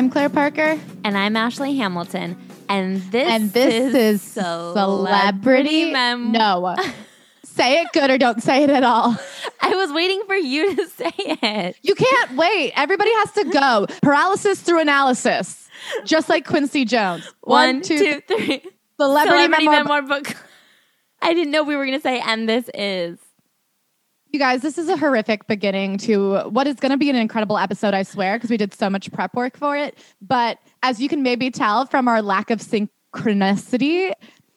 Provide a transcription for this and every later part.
I'm Claire Parker. And I'm Ashley Hamilton. And this, And this is, Celebrity Mem- No. say it good or don't say it at all. I was waiting for you to say it. You can't wait. Everybody has to go. Paralysis through analysis. Just like Quincy Jones. One, two, three. Celebrity, Celebrity memoir. memoir book. I didn't know we were going to say, and this is. You guys, this is a horrific beginning to what is going to be an incredible episode, I swear, because we did so much prep work for it. But as you can maybe tell from our lack of synchronicity,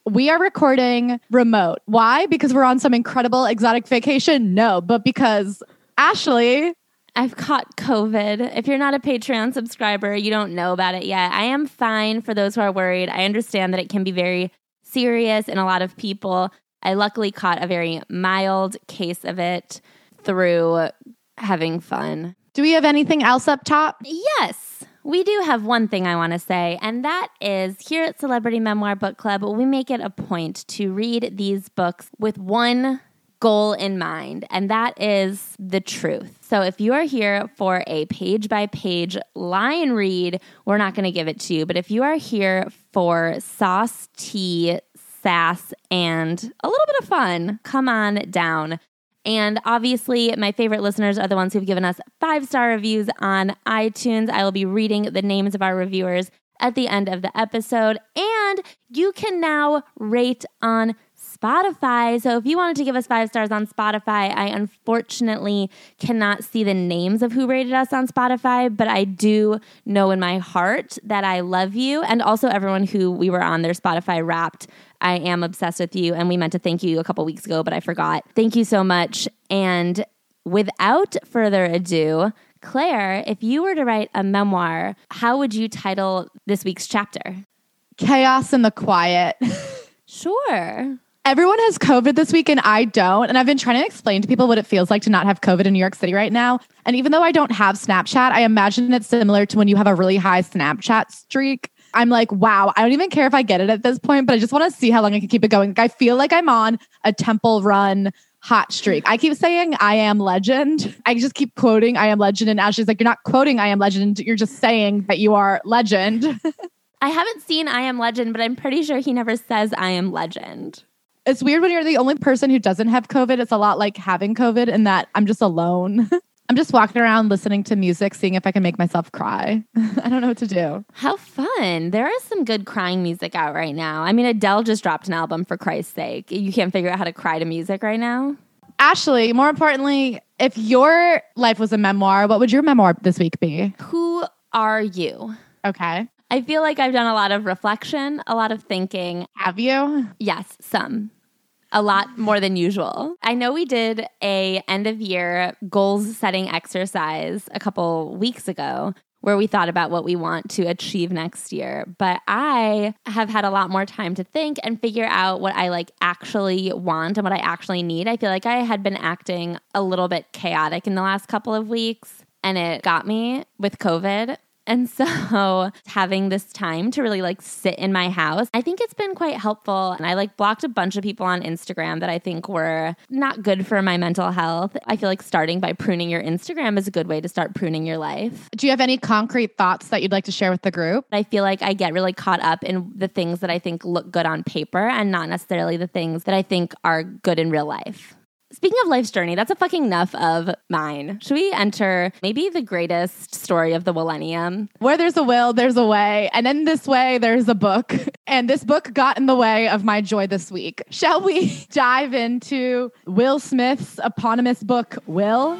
we are recording remote. Why? Because we're on some incredible exotic vacation? No, but because Ashley, I've caught COVID. If you're not a Patreon subscriber, you don't know about it yet. I am fine for those who are worried. I understand that it can be very serious in a lot of people. I luckily caught a very mild case of it through having fun. do we have anything else up top? Yes, we do have one thing I want to say, and that is here at Celebrity Memoir Book Club, we make it a point to read these books with one goal in mind, and that is the truth. So if you are here for a page by page line read, we're not going to give it to you. But if you are here for sauce, tea, sass, and a little bit of fun, come on down. And obviously, my favorite listeners are the ones who've given us five star reviews on iTunes. I will be reading the names of our reviewers at the end of the episode. And you can now rate on Spotify. So if you wanted to give us five stars on Spotify, I unfortunately cannot see the names of who rated us on Spotify, but I do know in my heart that I love you and also everyone who we were on their Spotify wrapped. I am obsessed with you, and we meant to thank you a couple weeks ago, but I forgot. Thank you so much. And without further ado, Claire, if you were to write a memoir, how would you title this week's chapter? Chaos in the quiet. Sure. Everyone has COVID this week and I don't. And I've been trying to explain to people what it feels like to not have COVID in New York City right now. And even though I don't have Snapchat, I imagine it's similar to when you have a really high Snapchat streak. I'm like, wow, I don't even care if I get it at this point, but I just want to see how long I can keep it going. Like, I feel like I'm on a temple run hot streak. I keep saying I am legend. I just keep quoting I am legend. And Ashley's like, you're not quoting I am legend. You're just saying that you are legend. I haven't seen I Am Legend, but I'm pretty sure he never says I Am Legend. it's weird when you're the only person who doesn't have COVID. It's a lot like having COVID in that I'm just alone. I'm just walking around listening to music, seeing if I can make myself cry. I don't know what to do. How fun. There is some good crying music out right now. I mean, Adele just dropped an album for Christ's sake. You can't figure out how to cry to music right now? Ashley, more importantly, if your life was a memoir, what would your memoir this week be? Who are you? Okay. I feel like I've done a lot of reflection, a lot of thinking. Have you? Yes, some. A lot more than usual. I know we did a end of year goals setting exercise a couple weeks ago where we thought about what we want to achieve next year, but I have had a lot more time to think and figure out what I like actually want and what I actually need. I feel like I had been acting a little bit chaotic in the last couple of weeks and it got me with COVID. And so having this time to really like sit in my house, I think it's been quite helpful. And I like blocked a bunch of people on Instagram that I think were not good for my mental health. I feel like starting by pruning your Instagram is a good way to start pruning your life. Do you have any concrete thoughts that you'd like to share with the group? I feel like I get really caught up in the things that I think look good on paper and not necessarily the things that I think are good in real life. Speaking of life's journey, that's a fucking enough of mine. Should we enter maybe the greatest story of the millennium? Where there's a will, there's a way. And in this way, there's a book. And this book got in the way of my joy this week. Shall we dive into Will Smith's eponymous book, Will?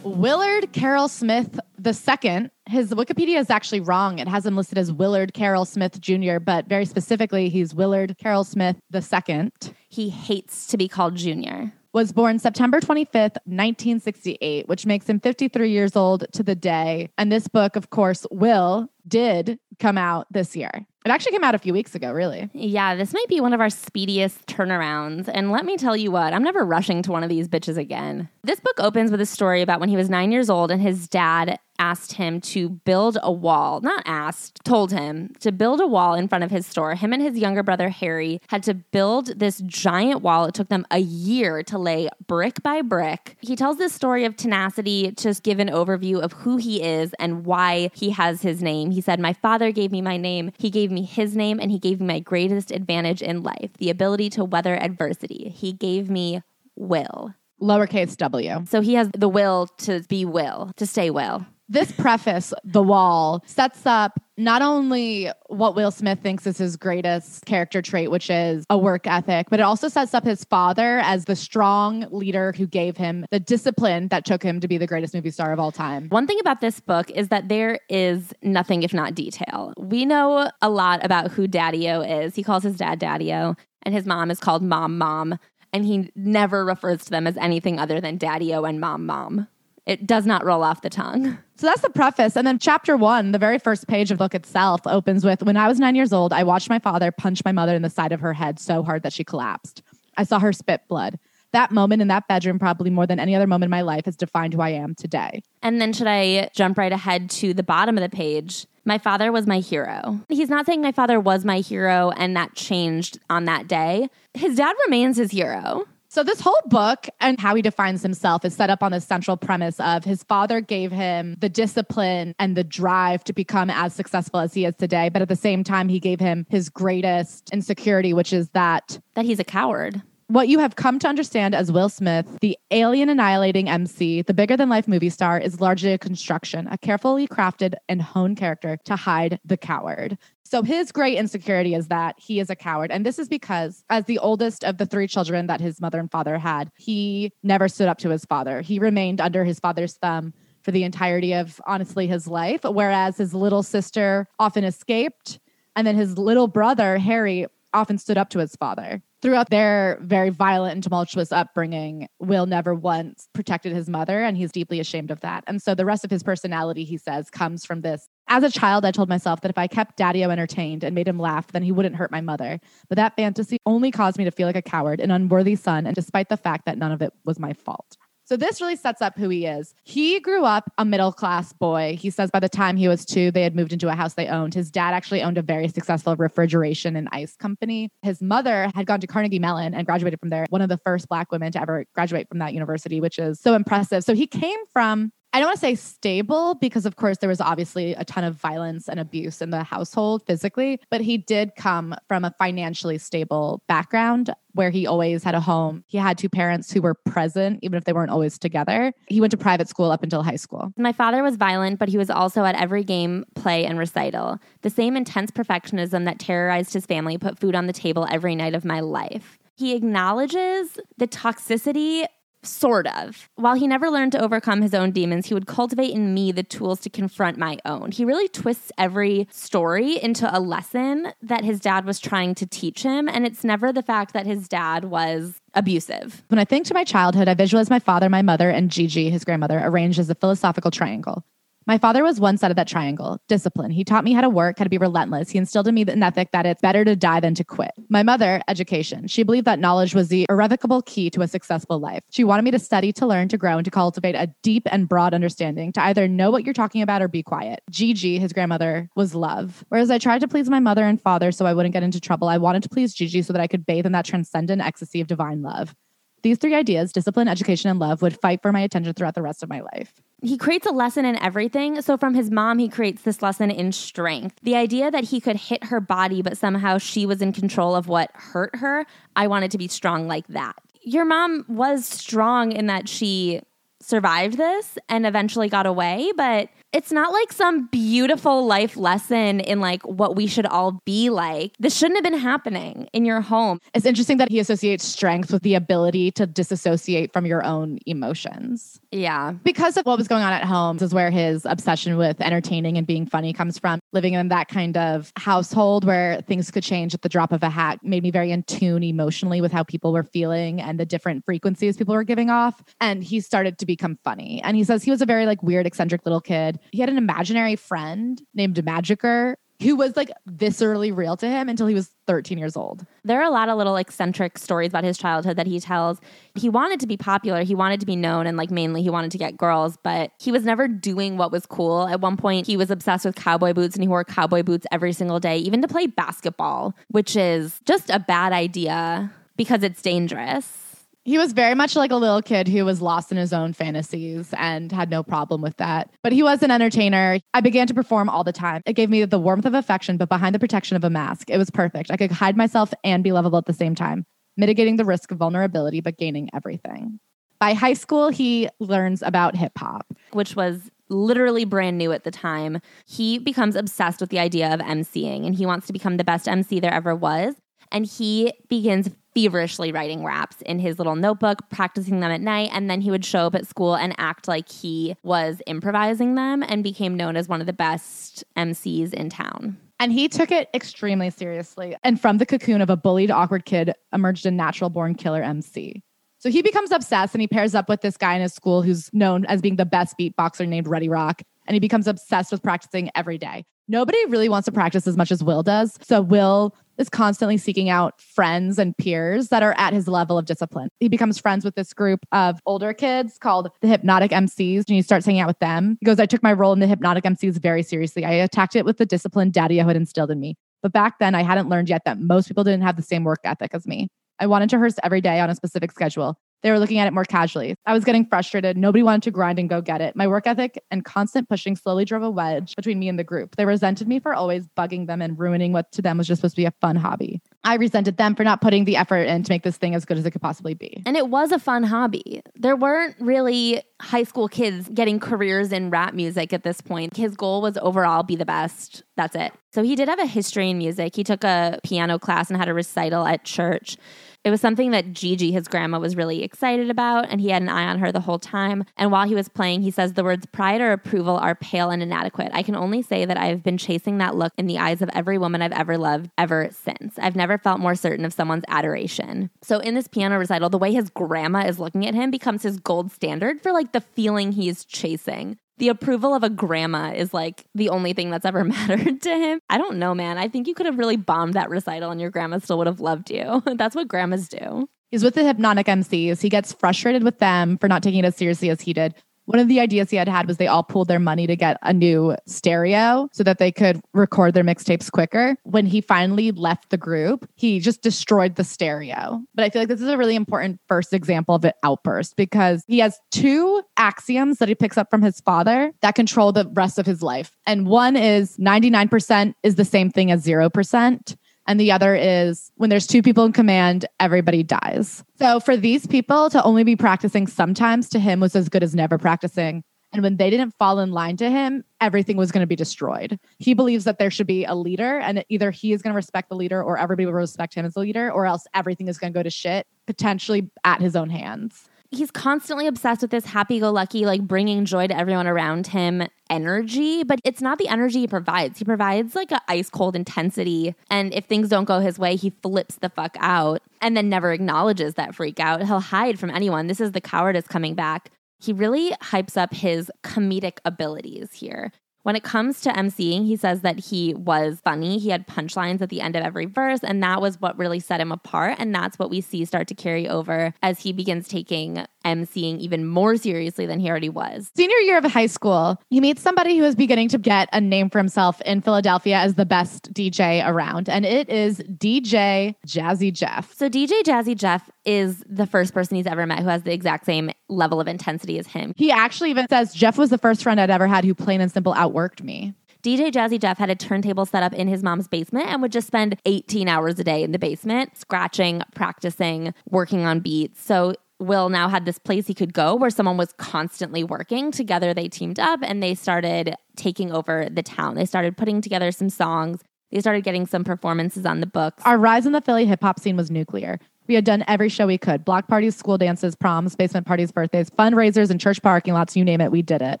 Willard Carroll Smith II. His Wikipedia is actually wrong. It has him listed as Willard Carroll Smith Jr., but very specifically, he's Willard Carroll Smith II. He hates to be called junior. Was born September 25th, 1968, which makes him 53 years old to the day. And this book, of course, Will, did come out this year. It actually came out a few weeks ago, really. Yeah, this might be one of our speediest turnarounds. And let me tell you what, I'm never rushing to one of these bitches again. This book opens with a story about when he was nine years old and his dad asked him to build a wall, not asked, told him to build a wall in front of his store. Him and his younger brother Harry had to build this giant wall. It took them a year to lay brick by brick. He tells this story of tenacity to give an overview of who he is and why he has his name. He said, My father gave me my name, he gave me his name, and he gave me my greatest advantage in life the ability to weather adversity. He gave me will. Lowercase w. So he has the will to be will, to stay will this preface, The Wall, sets up not only what Will Smith thinks is his greatest character trait, which is a work ethic, but it also sets up his father as the strong leader who gave him the discipline that took him to be the greatest movie star of all time. One thing about this book is that there is nothing if not detail. We know a lot about who Daddy-O is. He calls his dad Daddy-O, and his mom is called Mom Mom, and he never refers to them as anything other than Daddy-O and Mom Mom. It does not roll off the tongue. So that's the preface. And then chapter one, the very first page of the book itself opens with When I was nine years old, I watched my father punch my mother in the side of her head so hard that she collapsed. I saw her spit blood. That moment in that bedroom, probably more than any other moment in my life, has defined who I am today. And then, should I jump right ahead to the bottom of the page? My father was my hero. He's not saying my father was my hero and that changed on that day. His dad remains his hero. So, this whole book and how he defines himself is set up on the central premise of his father gave him the discipline and the drive to become as successful as he is today. But at the same time, he gave him his greatest insecurity, which is that that he's a coward. What you have come to understand as Will Smith, the alien annihilating MC, the bigger than life movie star, is largely a construction, a carefully crafted and honed character to hide the coward. So his great insecurity is that he is a coward. And this is because, as the oldest of the three children that his mother and father had, he never stood up to his father. He remained under his father's thumb for the entirety of, honestly, his life, whereas his little sister often escaped. And then his little brother, Harry, often stood up to his father throughout their very violent and tumultuous upbringing, Will never once protected his mother, and he's deeply ashamed of that. And so the rest of his personality, he says, comes from this. As a child, I told myself that if I kept Daddy-O entertained and made him laugh, then he wouldn't hurt my mother. But that fantasy only caused me to feel like a coward, an unworthy son, and despite the fact that none of it was my fault. So this really sets up who he is. He grew up a middle class boy. He says by the time he was two, they had moved into a house they owned. His dad actually owned a very successful refrigeration and ice company. His mother had gone to Carnegie Mellon and graduated from there, one of the first black women to ever graduate from that university, which is so impressive. So he came from I don't want to say stable because, of course, there was obviously a ton of violence and abuse in the household physically, but he did come from a financially stable background where he always had a home. He had two parents who were present, even if they weren't always together. He went to private school up until high school. My father was violent, but he was also at every game, play, and recital. The same intense perfectionism that terrorized his family put food on the table every night of my life. He acknowledges the toxicity Sort of. While he never learned to overcome his own demons, he would cultivate in me the tools to confront my own. He really twists every story into a lesson that his dad was trying to teach him. And it's never the fact that his dad was abusive. When I think to my childhood, I visualize my father, my mother, and Gigi, his grandmother, arranged as a philosophical triangle. My father was one side of that triangle discipline. He taught me how to work, how to be relentless. He instilled in me an ethic that it's better to die than to quit. My mother, education. She believed that knowledge was the irrevocable key to a successful life. She wanted me to study, to learn, to grow, and to cultivate a deep and broad understanding, to either know what you're talking about or be quiet. Gigi, his grandmother, was love. Whereas I tried to please my mother and father so I wouldn't get into trouble, I wanted to please Gigi so that I could bathe in that transcendent ecstasy of divine love. These three ideas, discipline, education, and love, would fight for my attention throughout the rest of my life. He creates a lesson in everything. So, from his mom, he creates this lesson in strength. The idea that he could hit her body, but somehow she was in control of what hurt her, I wanted to be strong like that. Your mom was strong in that she survived this and eventually got away, but it's not like some beautiful life lesson in like what we should all be like. This shouldn't have been happening in your home. It's interesting that he associates strength with the ability to disassociate from your own emotions. Yeah. Because of what was going on at home, this is where his obsession with entertaining and being funny comes from. Living in that kind of household where things could change at the drop of a hat made me very in tune emotionally with how people were feeling and the different frequencies people were giving off. And he started to become funny. And he says he was a very like weird, eccentric little kid he had an imaginary friend named Magiker who was like viscerally real to him until he was 13 years old. There are a lot of little eccentric stories about his childhood that he tells. He wanted to be popular, he wanted to be known, and like mainly he wanted to get girls, but he was never doing what was cool. At one point, he was obsessed with cowboy boots and he wore cowboy boots every single day, even to play basketball, which is just a bad idea because it's dangerous. He was very much like a little kid who was lost in his own fantasies and had no problem with that. But he was an entertainer. I began to perform all the time. It gave me the warmth of affection, but behind the protection of a mask. It was perfect. I could hide myself and be lovable at the same time, mitigating the risk of vulnerability, but gaining everything. By high school, he learns about hip hop, which was literally brand new at the time. He becomes obsessed with the idea of MCing and he wants to become the best MC there ever was. And he begins feverishly writing raps in his little notebook, practicing them at night. And then he would show up at school and act like he was improvising them and became known as one of the best MCs in town. And he took it extremely seriously. And from the cocoon of a bullied, awkward kid emerged a natural born killer MC. So he becomes obsessed and he pairs up with this guy in his school who's known as being the best beatboxer named Ready Rock. And he becomes obsessed with practicing every day. Nobody really wants to practice as much as Will does. So Will is constantly seeking out friends and peers that are at his level of discipline. He becomes friends with this group of older kids called the Hypnotic MCs, and he starts hanging out with them. He goes, I took my role in the Hypnotic MCs very seriously. I attacked it with the discipline daddy had instilled in me. But back then, I hadn't learned yet that most people didn't have the same work ethic as me. I wanted to rehearse every day on a specific schedule. They were looking at it more casually. I was getting frustrated. Nobody wanted to grind and go get it. My work ethic and constant pushing slowly drove a wedge between me and the group. They resented me for always bugging them and ruining what to them was just supposed to be a fun hobby. I resented them for not putting the effort in to make this thing as good as it could possibly be. And it was a fun hobby. There weren't really high school kids getting careers in rap music at this point. His goal was overall be the best. That's it. So he did have a history in music. He took a piano class and had a recital at church. It was something that Gigi, his grandma, was really excited about, and he had an eye on her the whole time. And while he was playing, he says the words pride or approval are pale and inadequate. I can only say that I've been chasing that look in the eyes of every woman I've ever loved ever since. I've never felt more certain of someone's adoration. So in this piano recital, the way his grandma is looking at him becomes his gold standard for like the feeling he's chasing the approval of a grandma is like the only thing that's ever mattered to him. I don't know, man. I think you could have really bombed that recital and your grandma still would have loved you. that's what grandmas do. He's with the hypnotic MCs. He gets frustrated with them for not taking it as seriously as he did. One of the ideas he had had was they all pooled their money to get a new stereo so that they could record their mixtapes quicker. When he finally left the group, he just destroyed the stereo. But I feel like this is a really important first example of an outburst because he has two axioms that he picks up from his father that control the rest of his life. And one is 99% is the same thing as 0% and the other is when there's two people in command, everybody dies. So for these people to only be practicing sometimes to him was as good as never practicing. And when they didn't fall in line to him, everything was going to be destroyed. He believes that there should be a leader, and either he is going to respect the leader or everybody will respect him as a leader, or else everything is going to go to shit, potentially at his own hands he's constantly obsessed with this happy-go-lucky like bringing joy to everyone around him energy but it's not the energy he provides. He provides like an ice cold intensity and if things don't go his way he flips the fuck out and then never acknowledges that freak out. He'll hide from anyone. This is the cowardice coming back. He really hypes up his comedic abilities here when it comes to MCing, he says that he was funny. He had punchlines at the end of every verse, and that was what really set him apart. And that's what we see start to carry over as he begins taking MCing even more seriously than he already was. Senior year of high school, he meets somebody who is beginning to get a name for himself in Philadelphia as the best DJ around, and it is DJ Jazzy Jeff. So, DJ Jazzy Jeff is the first person he's ever met who has the exact same level of intensity as him. He actually even says Jeff was the first friend I'd ever had who plain and simple outworked me. DJ Jazzy Jeff had a turntable set up in his mom's basement and would just spend 18 hours a day in the basement, scratching, practicing, working on beats. So Will now had this place he could go where someone was constantly working. Together, they teamed up and they started taking over the town. They started putting together some songs. They started getting some performances on the books. Our rise in the Philly hip hop scene was nuclear. We had done every show we could block parties, school dances, proms, basement parties, birthdays, fundraisers, and church parking lots you name it, we did it.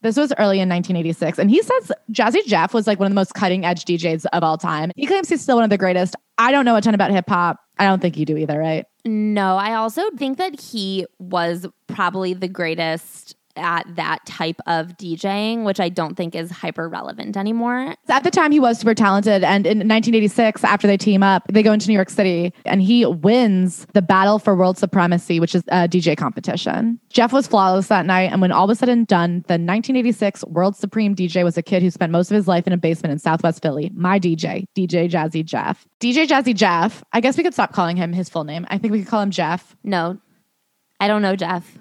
This was early in 1986. And he says Jazzy Jeff was like one of the most cutting edge DJs of all time. He claims he's still one of the greatest. I don't know a ton about hip hop. I don't think you do either, right? No, I also think that he was probably the greatest at that type of DJing, which I don't think is hyper relevant anymore. At the time, he was super talented. And in 1986, after they team up, they go into New York City and he wins the Battle for World Supremacy, which is a DJ competition. Jeff was flawless that night. And when all was said and done, the 1986 World Supreme DJ was a kid who spent most of his life in a basement in Southwest Philly. My DJ, DJ Jazzy Jeff. DJ Jazzy Jeff, I guess we could stop calling him his full name. I think we could call him Jeff. No, I don't know Jeff.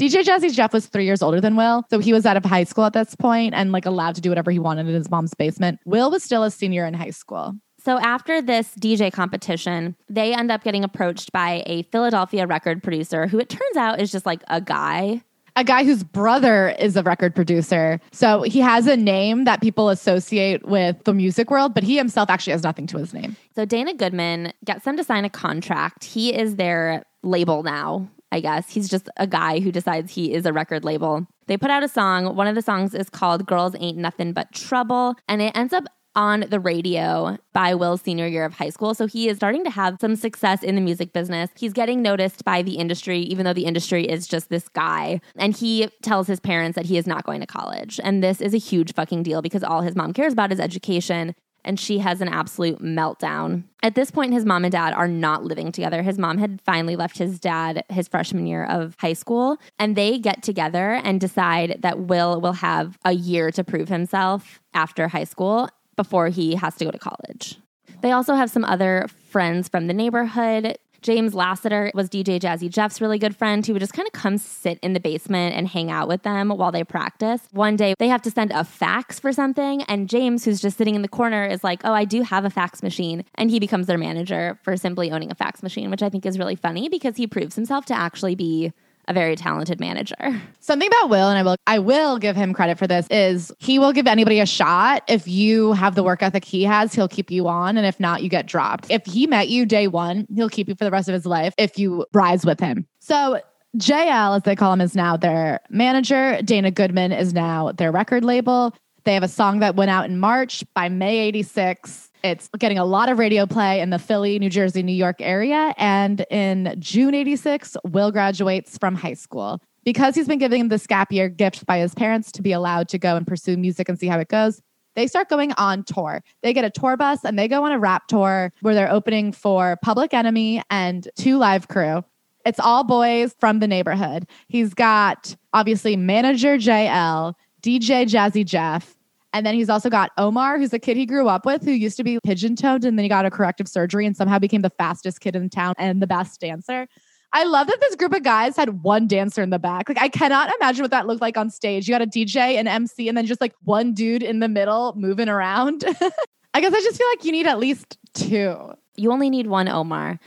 DJ Jazzy Jeff was three years older than Will. So he was out of high school at this point and like allowed to do whatever he wanted in his mom's basement. Will was still a senior in high school. So after this DJ competition, they end up getting approached by a Philadelphia record producer who it turns out is just like a guy. A guy whose brother is a record producer. So he has a name that people associate with the music world, but he himself actually has nothing to his name. So Dana Goodman gets them to sign a contract. He is their label now. I guess. He's just a guy who decides he is a record label. They put out a song. One of the songs is called Girls Ain't Nothing But Trouble, and it ends up on the radio by Will's senior year of high school. So he is starting to have some success in the music business. He's getting noticed by the industry, even though the industry is just this guy. And he tells his parents that he is not going to college. And this is a huge fucking deal because all his mom cares about is education and she has an absolute meltdown. At this point, his mom and dad are not living together. His mom had finally left his dad his freshman year of high school, and they get together and decide that Will will have a year to prove himself after high school before he has to go to college. They also have some other friends from the neighborhood. James Lassiter was DJ Jazzy Jeff's really good friend He would just kind of come sit in the basement and hang out with them while they practice. One day they have to send a fax for something, and James, who's just sitting in the corner, is like, Oh, I do have a fax machine. And he becomes their manager for simply owning a fax machine, which I think is really funny because he proves himself to actually be a very talented manager. Something about Will, and I will I will give him credit for this, is he will give anybody a shot. If you have the work ethic he has, he'll keep you on. And if not, you get dropped. If he met you day one, he'll keep you for the rest of his life if you rise with him. So JL, as they call him, is now their manager. Dana Goodman is now their record label. They have a song that went out in March. By May 86, it's getting a lot of radio play in the Philly, New Jersey, New York area. And in June 86, Will graduates from high school. Because he's been given this gap year gift by his parents to be allowed to go and pursue music and see how it goes, they start going on tour. They get a tour bus and they go on a rap tour where they're opening for Public Enemy and Two Live Crew. It's all boys from the neighborhood. He's got obviously manager JL, DJ Jazzy Jeff, and then he's also got Omar, who's a kid he grew up with who used to be pigeon toed and then he got a corrective surgery and somehow became the fastest kid in town and the best dancer. I love that this group of guys had one dancer in the back. Like I cannot imagine what that looked like on stage. You got a DJ, an MC, and then just like one dude in the middle moving around. I guess I just feel like you need at least two. You only need one Omar.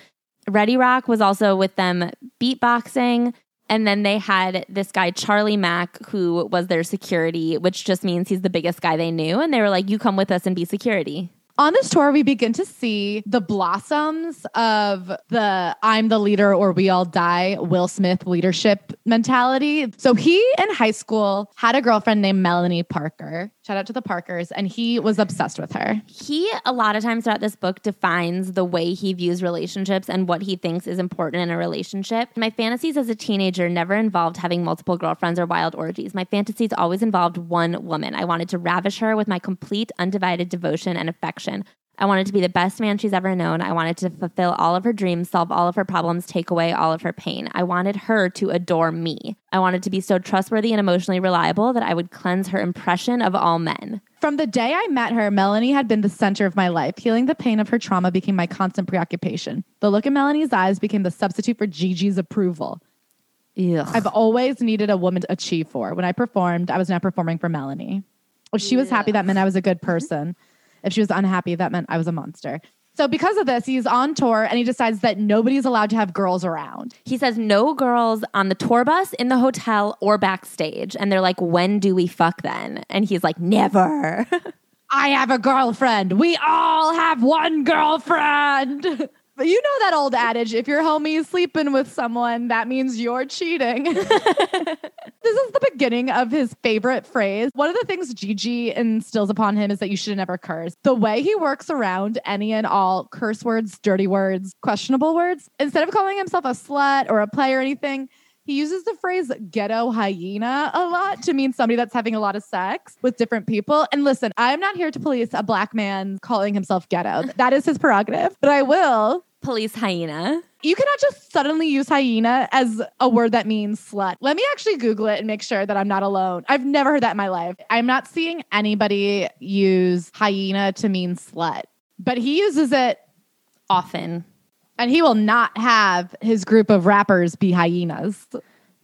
Ready Rock was also with them beatboxing. And then they had this guy, Charlie Mack, who was their security, which just means he's the biggest guy they knew. And they were like, You come with us and be security. On this tour, we begin to see the blossoms of the I'm the leader or we all die Will Smith leadership mentality. So he in high school had a girlfriend named Melanie Parker. Shout out to the Parkers. And he was obsessed with her. He, a lot of times throughout this book, defines the way he views relationships and what he thinks is important in a relationship. My fantasies as a teenager never involved having multiple girlfriends or wild orgies. My fantasies always involved one woman. I wanted to ravish her with my complete, undivided devotion and affection. I wanted to be the best man she's ever known. I wanted to fulfill all of her dreams, solve all of her problems, take away all of her pain. I wanted her to adore me. I wanted to be so trustworthy and emotionally reliable that I would cleanse her impression of all men. From the day I met her, Melanie had been the center of my life. Healing the pain of her trauma became my constant preoccupation. The look in Melanie's eyes became the substitute for Gigi's approval. Ugh. I've always needed a woman to achieve for. When I performed, I was now performing for Melanie. If she was happy, that meant I was a good person. If she was unhappy, that meant I was a monster. So because of this, he's on tour and he decides that nobody's allowed to have girls around. He says no girls on the tour bus, in the hotel, or backstage. And they're like, when do we fuck then? And he's like, never. I have a girlfriend. We all have one girlfriend. But you know that old adage if your homie is sleeping with someone, that means you're cheating. this is the beginning of his favorite phrase. One of the things Gigi instills upon him is that you should never curse. The way he works around any and all curse words, dirty words, questionable words, instead of calling himself a slut or a play or anything, He uses the phrase ghetto hyena a lot to mean somebody that's having a lot of sex with different people. And listen, I'm not here to police a black man calling himself ghetto. That is his prerogative, but I will. Police hyena. You cannot just suddenly use hyena as a word that means slut. Let me actually Google it and make sure that I'm not alone. I've never heard that in my life. I'm not seeing anybody use hyena to mean slut, but he uses it Often. And he will not have his group of rappers be hyenas.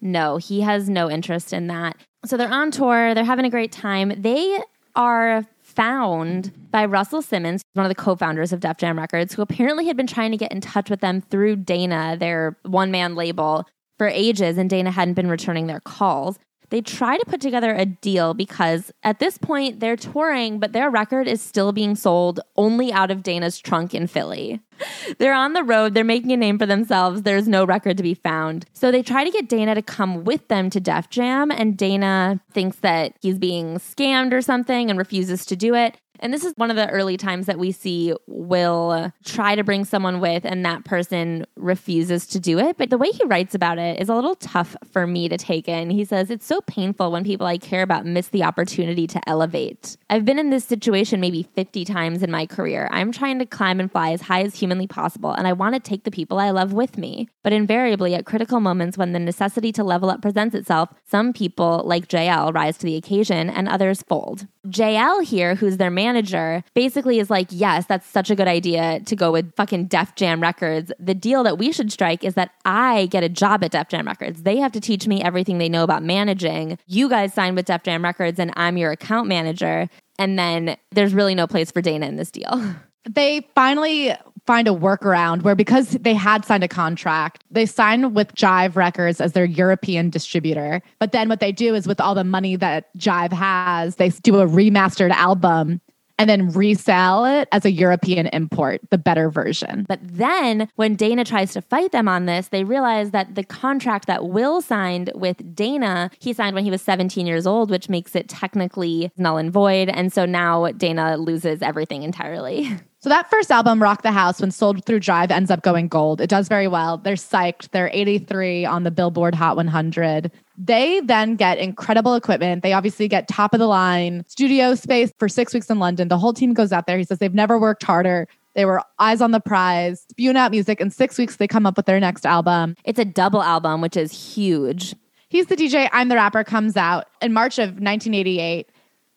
No, he has no interest in that. So they're on tour, they're having a great time. They are found by Russell Simmons, one of the co founders of Def Jam Records, who apparently had been trying to get in touch with them through Dana, their one man label, for ages, and Dana hadn't been returning their calls. They try to put together a deal because at this point they're touring, but their record is still being sold only out of Dana's trunk in Philly. They're on the road, they're making a name for themselves. There's no record to be found. So they try to get Dana to come with them to Def Jam, and Dana thinks that he's being scammed or something and refuses to do it. And this is one of the early times that we see Will try to bring someone with, and that person refuses to do it. But the way he writes about it is a little tough for me to take in. He says, It's so painful when people I care about miss the opportunity to elevate. I've been in this situation maybe 50 times in my career. I'm trying to climb and fly as high as humanly possible, and I want to take the people I love with me. But invariably, at critical moments when the necessity to level up presents itself, some people, like JL, rise to the occasion and others fold. JL here, who's their manager, basically is like, yes, that's such a good idea to go with fucking Def Jam Records. The deal that we should strike is that I get a job at Def Jam Records. They have to teach me everything they know about managing. You guys sign with Def Jam Records and I'm your account manager. And then there's really no place for Dana in this deal. They finally find a workaround where because they had signed a contract, they sign with Jive Records as their European distributor. But then what they do is with all the money that Jive has, they do a remastered album and then resell it as a European import, the better version. But then when Dana tries to fight them on this, they realize that the contract that Will signed with Dana, he signed when he was 17 years old, which makes it technically null and void. And so now Dana loses everything entirely. So that first album, Rock the House, when sold through Jive, ends up going gold. It does very well. They're psyched. They're 83 on the Billboard Hot 100. They then get incredible equipment. They obviously get top of the line studio space for six weeks in London. The whole team goes out there. He says they've never worked harder. They were eyes on the prize, spewing out music. In six weeks, they come up with their next album. It's a double album, which is huge. He's the DJ, I'm the Rapper comes out in March of 1988.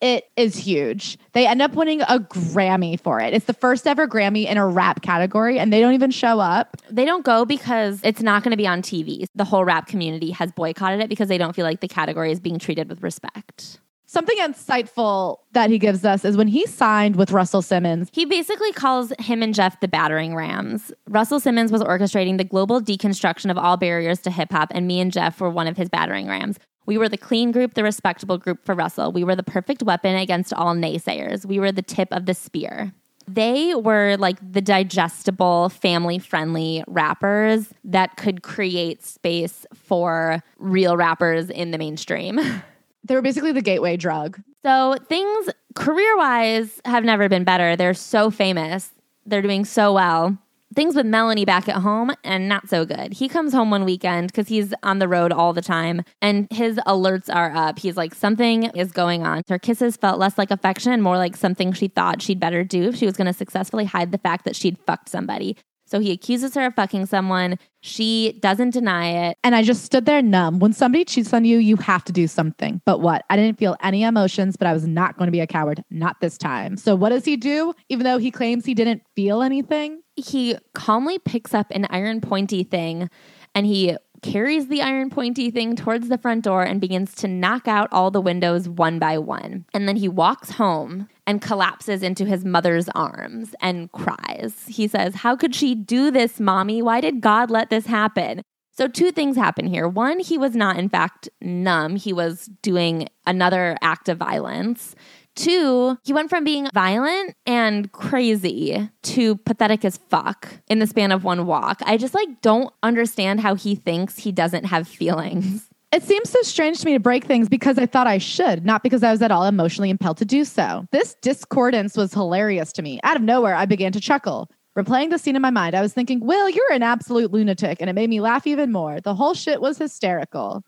It is huge. They end up winning a Grammy for it. It's the first ever Grammy in a rap category, and they don't even show up. They don't go because it's not going to be on TV. The whole rap community has boycotted it because they don't feel like the category is being treated with respect. Something insightful that he gives us is when he signed with Russell Simmons. He basically calls him and Jeff the battering rams. Russell Simmons was orchestrating the global deconstruction of all barriers to hip hop, and me and Jeff were one of his battering rams. We were the clean group, the respectable group for Russell. We were the perfect weapon against all naysayers. We were the tip of the spear. They were like the digestible, family friendly rappers that could create space for real rappers in the mainstream. They were basically the gateway drug. So things career wise have never been better. They're so famous, they're doing so well. Things with Melanie back at home and not so good. He comes home one weekend because he's on the road all the time and his alerts are up. He's like, something is going on. Her kisses felt less like affection more like something she thought she'd better do if she was going to successfully hide the fact that she'd fucked somebody. So he accuses her of fucking someone. She doesn't deny it. And I just stood there numb. When somebody cheats on you, you have to do something. But what? I didn't feel any emotions, but I was not going to be a coward. Not this time. So what does he do? Even though he claims he didn't feel anything? He calmly picks up an iron pointy thing and he carries the iron pointy thing towards the front door and begins to knock out all the windows one by one. And then he walks home and collapses into his mother's arms and cries. He says, How could she do this, mommy? Why did God let this happen? So, two things happen here. One, he was not, in fact, numb, he was doing another act of violence. Two, he went from being violent and crazy to pathetic as fuck in the span of one walk. I just like don't understand how he thinks he doesn't have feelings. It seems so strange to me to break things because I thought I should, not because I was at all emotionally impelled to do so. This discordance was hilarious to me. Out of nowhere, I began to chuckle. Replaying the scene in my mind, I was thinking, Will, you're an absolute lunatic. And it made me laugh even more. The whole shit was hysterical.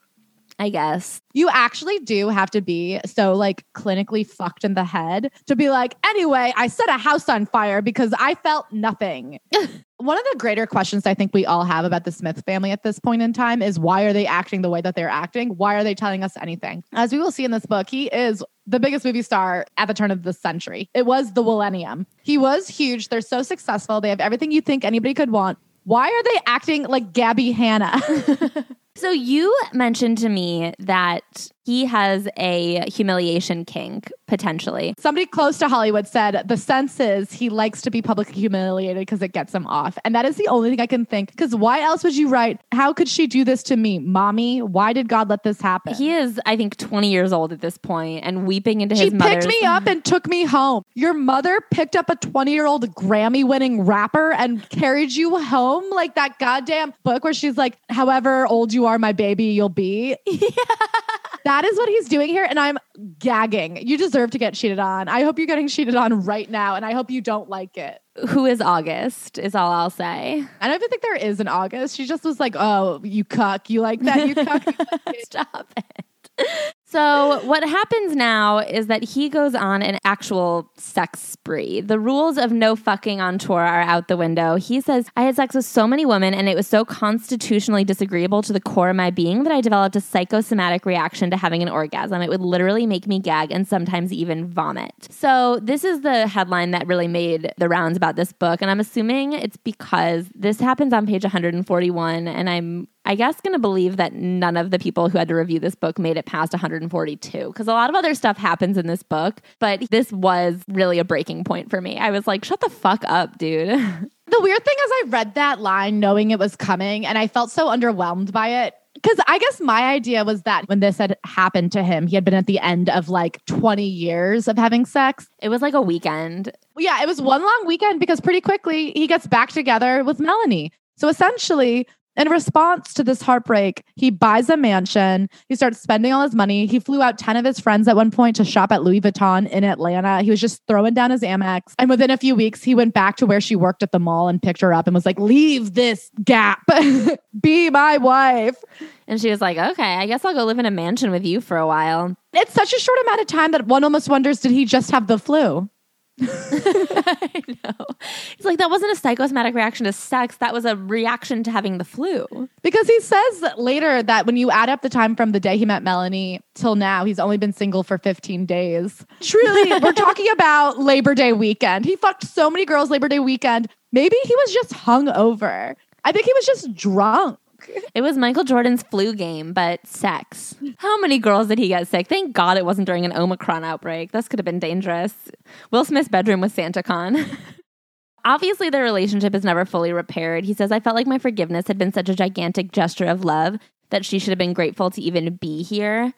I guess. You actually do have to be so like clinically fucked in the head to be like, anyway, I set a house on fire because I felt nothing. One of the greater questions I think we all have about the Smith family at this point in time is why are they acting the way that they're acting? Why are they telling us anything? As we will see in this book, he is the biggest movie star at the turn of the century. It was the millennium. He was huge. They're so successful. They have everything you think anybody could want. Why are they acting like Gabby Hanna? So you mentioned to me that he has a humiliation kink potentially. Somebody close to Hollywood said the sense is he likes to be publicly humiliated because it gets him off. And that is the only thing I can think. Because why else would you write, How could she do this to me? Mommy, why did God let this happen? He is, I think, 20 years old at this point and weeping into she his mother. picked me up and took me home. Your mother picked up a 20 year old Grammy winning rapper and carried you home like that goddamn book where she's like, However old you are, my baby, you'll be. Yeah. That is what he's doing here. And I'm gagging. You deserve to get cheated on. I hope you're getting cheated on right now. And I hope you don't like it. Who is August, is all I'll say. I don't even think there is an August. She just was like, oh, you cuck. You like that? You cuck. You like Stop it. So, what happens now is that he goes on an actual sex spree. The rules of no fucking on tour are out the window. He says, I had sex with so many women and it was so constitutionally disagreeable to the core of my being that I developed a psychosomatic reaction to having an orgasm. It would literally make me gag and sometimes even vomit. So, this is the headline that really made the rounds about this book. And I'm assuming it's because this happens on page 141. And I'm I guess going to believe that none of the people who had to review this book made it past 142 because a lot of other stuff happens in this book, but this was really a breaking point for me. I was like, shut the fuck up, dude. The weird thing is, I read that line knowing it was coming and I felt so underwhelmed by it. Because I guess my idea was that when this had happened to him, he had been at the end of like 20 years of having sex. It was like a weekend. Yeah, it was one long weekend because pretty quickly he gets back together with Melanie. So essentially, in response to this heartbreak, he buys a mansion. He starts spending all his money. He flew out 10 of his friends at one point to shop at Louis Vuitton in Atlanta. He was just throwing down his Amex. And within a few weeks, he went back to where she worked at the mall and picked her up and was like, Leave this gap. Be my wife. And she was like, okay, I guess I'll go live in a mansion with you for a while. It's such a short amount of time that one almost wonders did he just have the flu? I know. It's like that wasn't a psychosomatic reaction to sex. That was a reaction to having the flu. Because he says later that when you add up the time from the day he met Melanie till now, he's only been single for 15 days. Truly, we're talking about Labor Day weekend. He fucked so many girls Labor Day weekend. Maybe he was just hung over. I think he was just drunk. It was Michael Jordan's flu game, but sex. How many girls did he get sick? Thank God it wasn't during an Omicron outbreak. This could have been dangerous. Will Smith's bedroom was SantaCon. Obviously, their relationship is never fully repaired. He says, I felt like my forgiveness had been such a gigantic gesture of love that she should have been grateful to even be here.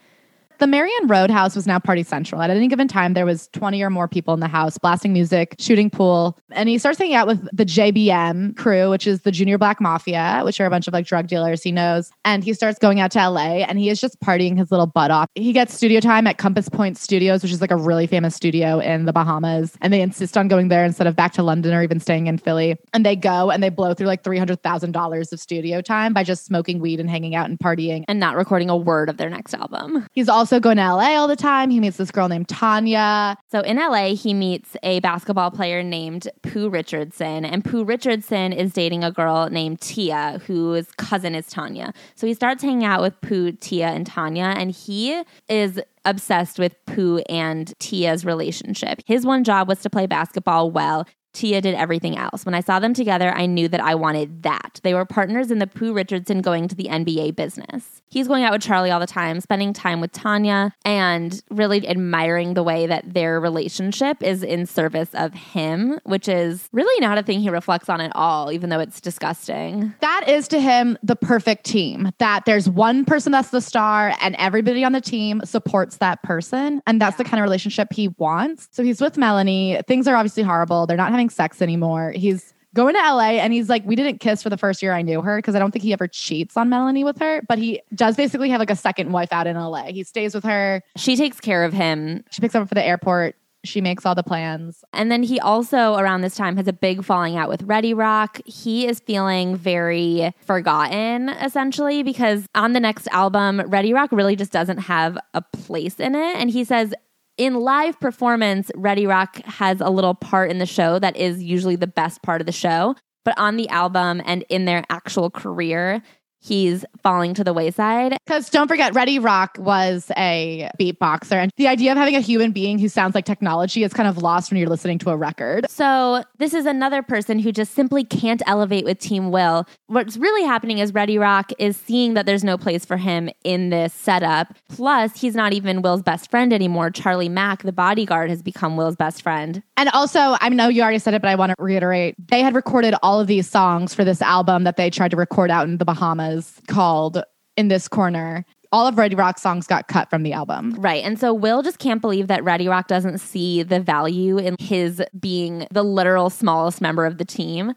The Marion Roadhouse was now party central. At any given time, there was 20 or more people in the house, blasting music, shooting pool. And he starts hanging out with the JBM crew, which is the Junior Black Mafia, which are a bunch of like drug dealers he knows. And he starts going out to LA and he is just partying his little butt off. He gets studio time at Compass Point Studios, which is like a really famous studio in the Bahamas. And they insist on going there instead of back to London or even staying in Philly. And they go and they blow through like $300,000 of studio time by just smoking weed and hanging out and partying. And not recording a word of their next album. He's also going to LA all the time. He meets this girl named Tanya. So in LA, he meets a basketball player named Pooh Richardson. And Pooh Richardson is dating a girl named Tia, whose cousin is Tanya. So he starts hanging out with Pooh, Tia, and Tanya. And he is obsessed with Pooh and Tia's relationship. His one job was to play basketball well. Tia did everything else. When I saw them together, I knew that I wanted that. They were partners in the Pooh Richardson going to the NBA business. He's going out with Charlie all the time, spending time with Tanya, and really admiring the way that their relationship is in service of him, which is really not a thing he reflects on at all, even though it's disgusting. That is to him the perfect team. That there's one person that's the star and everybody on the team supports that person. And that's the kind of relationship he wants. So he's with Melanie. Things are obviously horrible. They're not having sex anymore. He's going to LA and he's like, we didn't kiss for the first year I knew her because I don't think he ever cheats on Melanie with her, but he does basically have like a second wife out in LA. He stays with her. She takes care of him. She picks him up for the airport. She makes all the plans. And then he also, around this time, has a big falling out with Ready Rock. He is feeling very forgotten, essentially, because on the next album, Ready Rock really just doesn't have a place in it. And he says, in live performance, Ready Rock has a little part in the show that is usually the best part of the show. But on the album and in their actual career, he's falling to the wayside. Because don't forget, Ready Rock was a beatboxer. And the idea of having a human being who sounds like technology is kind of lost when you're listening to a record. So, this is another person who just simply can't elevate with Team Will. What's really happening is Ready Rock is seeing that there's no place for him in this setup. Plus, he's not even Will's best friend anymore. Charlie Mack, the bodyguard, has become Will's best friend. And also, I know you already said it, but I want to reiterate they had recorded all of these songs for this album that they tried to record out in the Bahamas called In This Corner. All of Ready Rock songs got cut from the album. Right. And so Will just can't believe that Ready Rock doesn't see the value in his being the literal smallest member of the team.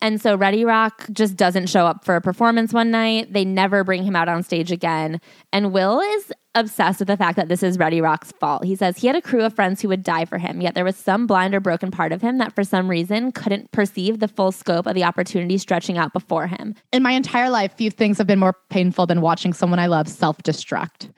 And so Ready Rock just doesn't show up for a performance one night. They never bring him out on stage again. And Will is obsessed with the fact that this is Ready Rock's fault. He says he had a crew of friends who would die for him, yet there was some blind or broken part of him that for some reason couldn't perceive the full scope of the opportunity stretching out before him. In my entire life, few things have been more painful than watching someone I love self destruct.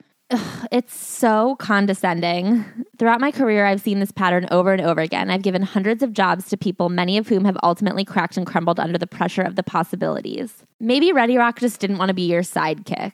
It's so condescending. Throughout my career, I've seen this pattern over and over again. I've given hundreds of jobs to people, many of whom have ultimately cracked and crumbled under the pressure of the possibilities. Maybe Ready Rock just didn't want to be your sidekick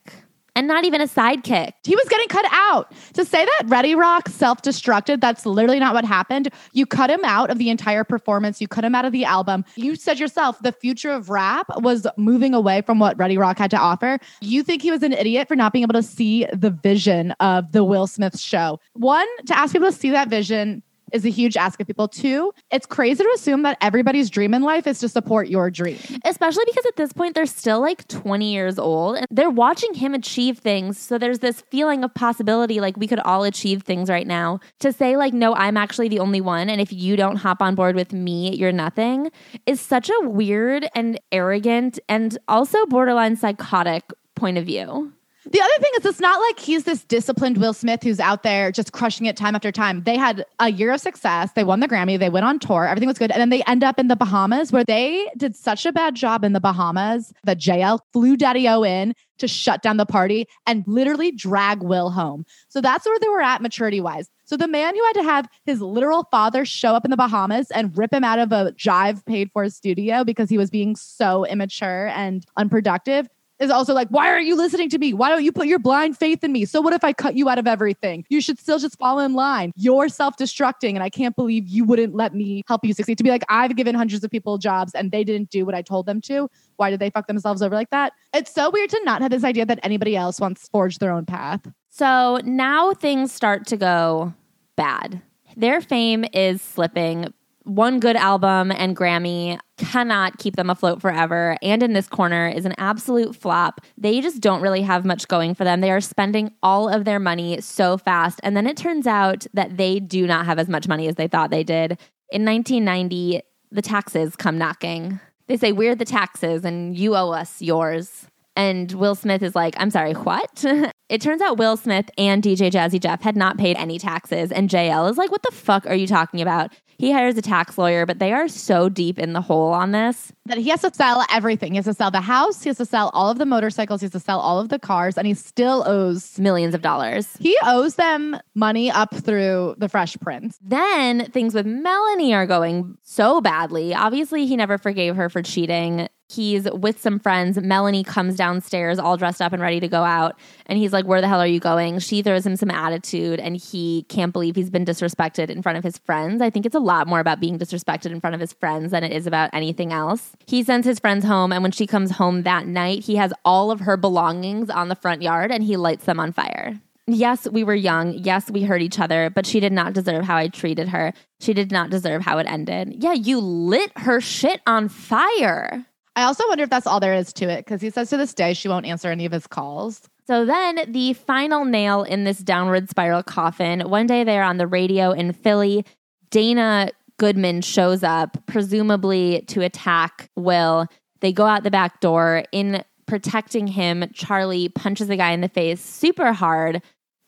and not even a sidekick. He was getting cut out. To say that Ready Rock self destructed, that's literally not what happened. You cut him out of the entire performance, you cut him out of the album. You said yourself the future of rap was moving away from what Ready Rock had to offer. You think he was an idiot for not being able to see the vision of the Will Smith show. One, to ask people to see that vision is a huge ask of people. Two, it's crazy to assume that everybody's dream in life is to support your dream. Especially because at this point they're still like 20 years old and they're watching him achieve things. So there's this feeling of possibility like we could all achieve things right now. To say like no, I'm actually the only one and if you don't hop on board with me, you're nothing is such a weird and arrogant and also borderline psychotic point of view. The other thing is, it's not like he's this disciplined Will Smith who's out there just crushing it time after time. They had a year of success. They won the Grammy. They went on tour. Everything was good. And then they end up in the Bahamas where they did such a bad job in the Bahamas that JL flew Daddy O in to shut down the party and literally drag Will home. So that's where they were at maturity wise. So the man who had to have his literal father show up in the Bahamas and rip him out of a Jive paid for studio because he was being so immature and unproductive is also like, why aren't you listening to me? Why don't you put your blind faith in me? So what if I cut you out of everything? You should still just fall in line. You're self-destructing, and I can't believe you wouldn't let me help you succeed. To be like, I've given hundreds of people jobs and they didn't do what I told them to. Why did they fuck themselves over like that? It's so weird to not have this idea that anybody else wants to forge their own path. So now things start to go bad. Their fame is slipping one good album and Grammy cannot keep them afloat forever. And in this corner is an absolute flop. They just don't really have much going for them. They are spending all of their money so fast. And then it turns out that they do not have as much money as they thought they did. In 1990, the taxes come knocking. They say, We're the taxes and you owe us yours. And Will Smith is like, I'm sorry, what? it turns out Will Smith and DJ Jazzy Jeff had not paid any taxes. And JL is like, What the fuck are you talking about? He hires a tax lawyer, but they are so deep in the hole on this that he has to sell everything. He has to sell the house, he has to sell all of the motorcycles, he has to sell all of the cars, and he still owes millions of dollars. He owes them money up through the Fresh Prince. Then things with Melanie are going so badly. Obviously, he never forgave her for cheating. He's with some friends. Melanie comes downstairs all dressed up and ready to go out. And he's like, Where the hell are you going? She throws him some attitude and he can't believe he's been disrespected in front of his friends. I think it's a lot more about being disrespected in front of his friends than it is about anything else. He sends his friends home. And when she comes home that night, he has all of her belongings on the front yard and he lights them on fire. Yes, we were young. Yes, we hurt each other, but she did not deserve how I treated her. She did not deserve how it ended. Yeah, you lit her shit on fire. I also wonder if that's all there is to it because he says to this day she won't answer any of his calls. So then the final nail in this downward spiral coffin. One day they're on the radio in Philly. Dana Goodman shows up, presumably to attack Will. They go out the back door. In protecting him, Charlie punches the guy in the face super hard,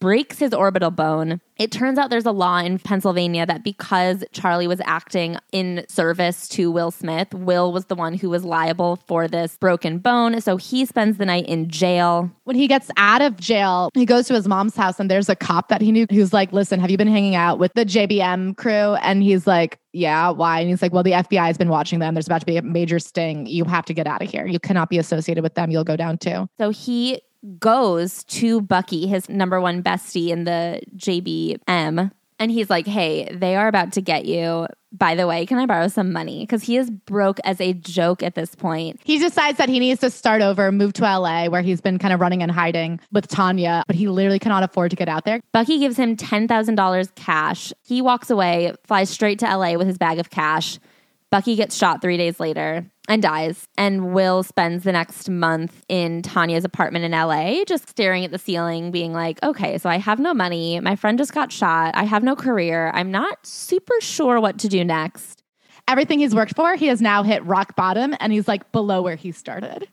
breaks his orbital bone. It turns out there's a law in Pennsylvania that because Charlie was acting in service to Will Smith, Will was the one who was liable for this broken bone. So he spends the night in jail. When he gets out of jail, he goes to his mom's house and there's a cop that he knew who's like, Listen, have you been hanging out with the JBM crew? And he's like, Yeah, why? And he's like, Well, the FBI has been watching them. There's about to be a major sting. You have to get out of here. You cannot be associated with them. You'll go down too. So he goes to Bucky, his number one bestie in the JBM, and he's like, Hey, they are about to get you. By the way, can I borrow some money? Because he is broke as a joke at this point. He decides that he needs to start over, move to LA, where he's been kind of running and hiding with Tanya, but he literally cannot afford to get out there. Bucky gives him $10,000 cash. He walks away, flies straight to LA with his bag of cash. Bucky gets shot three days later and dies. And Will spends the next month in Tanya's apartment in LA, just staring at the ceiling, being like, okay, so I have no money. My friend just got shot. I have no career. I'm not super sure what to do next. Everything he's worked for, he has now hit rock bottom and he's like below where he started.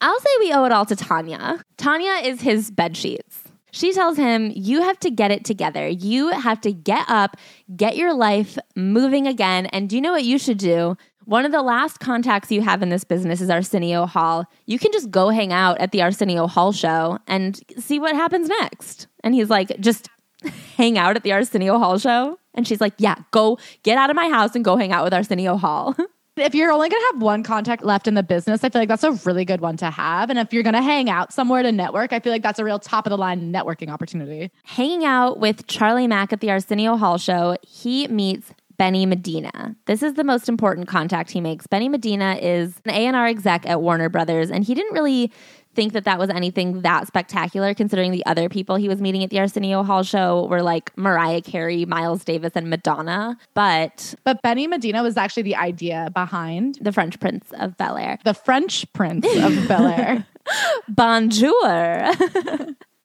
I'll say we owe it all to Tanya. Tanya is his bed sheets. She tells him, You have to get it together. You have to get up, get your life moving again. And do you know what you should do? One of the last contacts you have in this business is Arsenio Hall. You can just go hang out at the Arsenio Hall show and see what happens next. And he's like, Just hang out at the Arsenio Hall show? And she's like, Yeah, go get out of my house and go hang out with Arsenio Hall. if you're only going to have one contact left in the business, I feel like that's a really good one to have. And if you're going to hang out somewhere to network, I feel like that's a real top of the line networking opportunity. Hanging out with Charlie Mack at the Arsenio Hall show, he meets Benny Medina. This is the most important contact he makes. Benny Medina is an A&R exec at Warner Brothers, and he didn't really think that that was anything that spectacular considering the other people he was meeting at the Arsenio Hall show were like Mariah Carey, Miles Davis, and Madonna. But But Benny Medina was actually the idea behind the French Prince of Bel Air. the French Prince of Bel Air. Bonjour.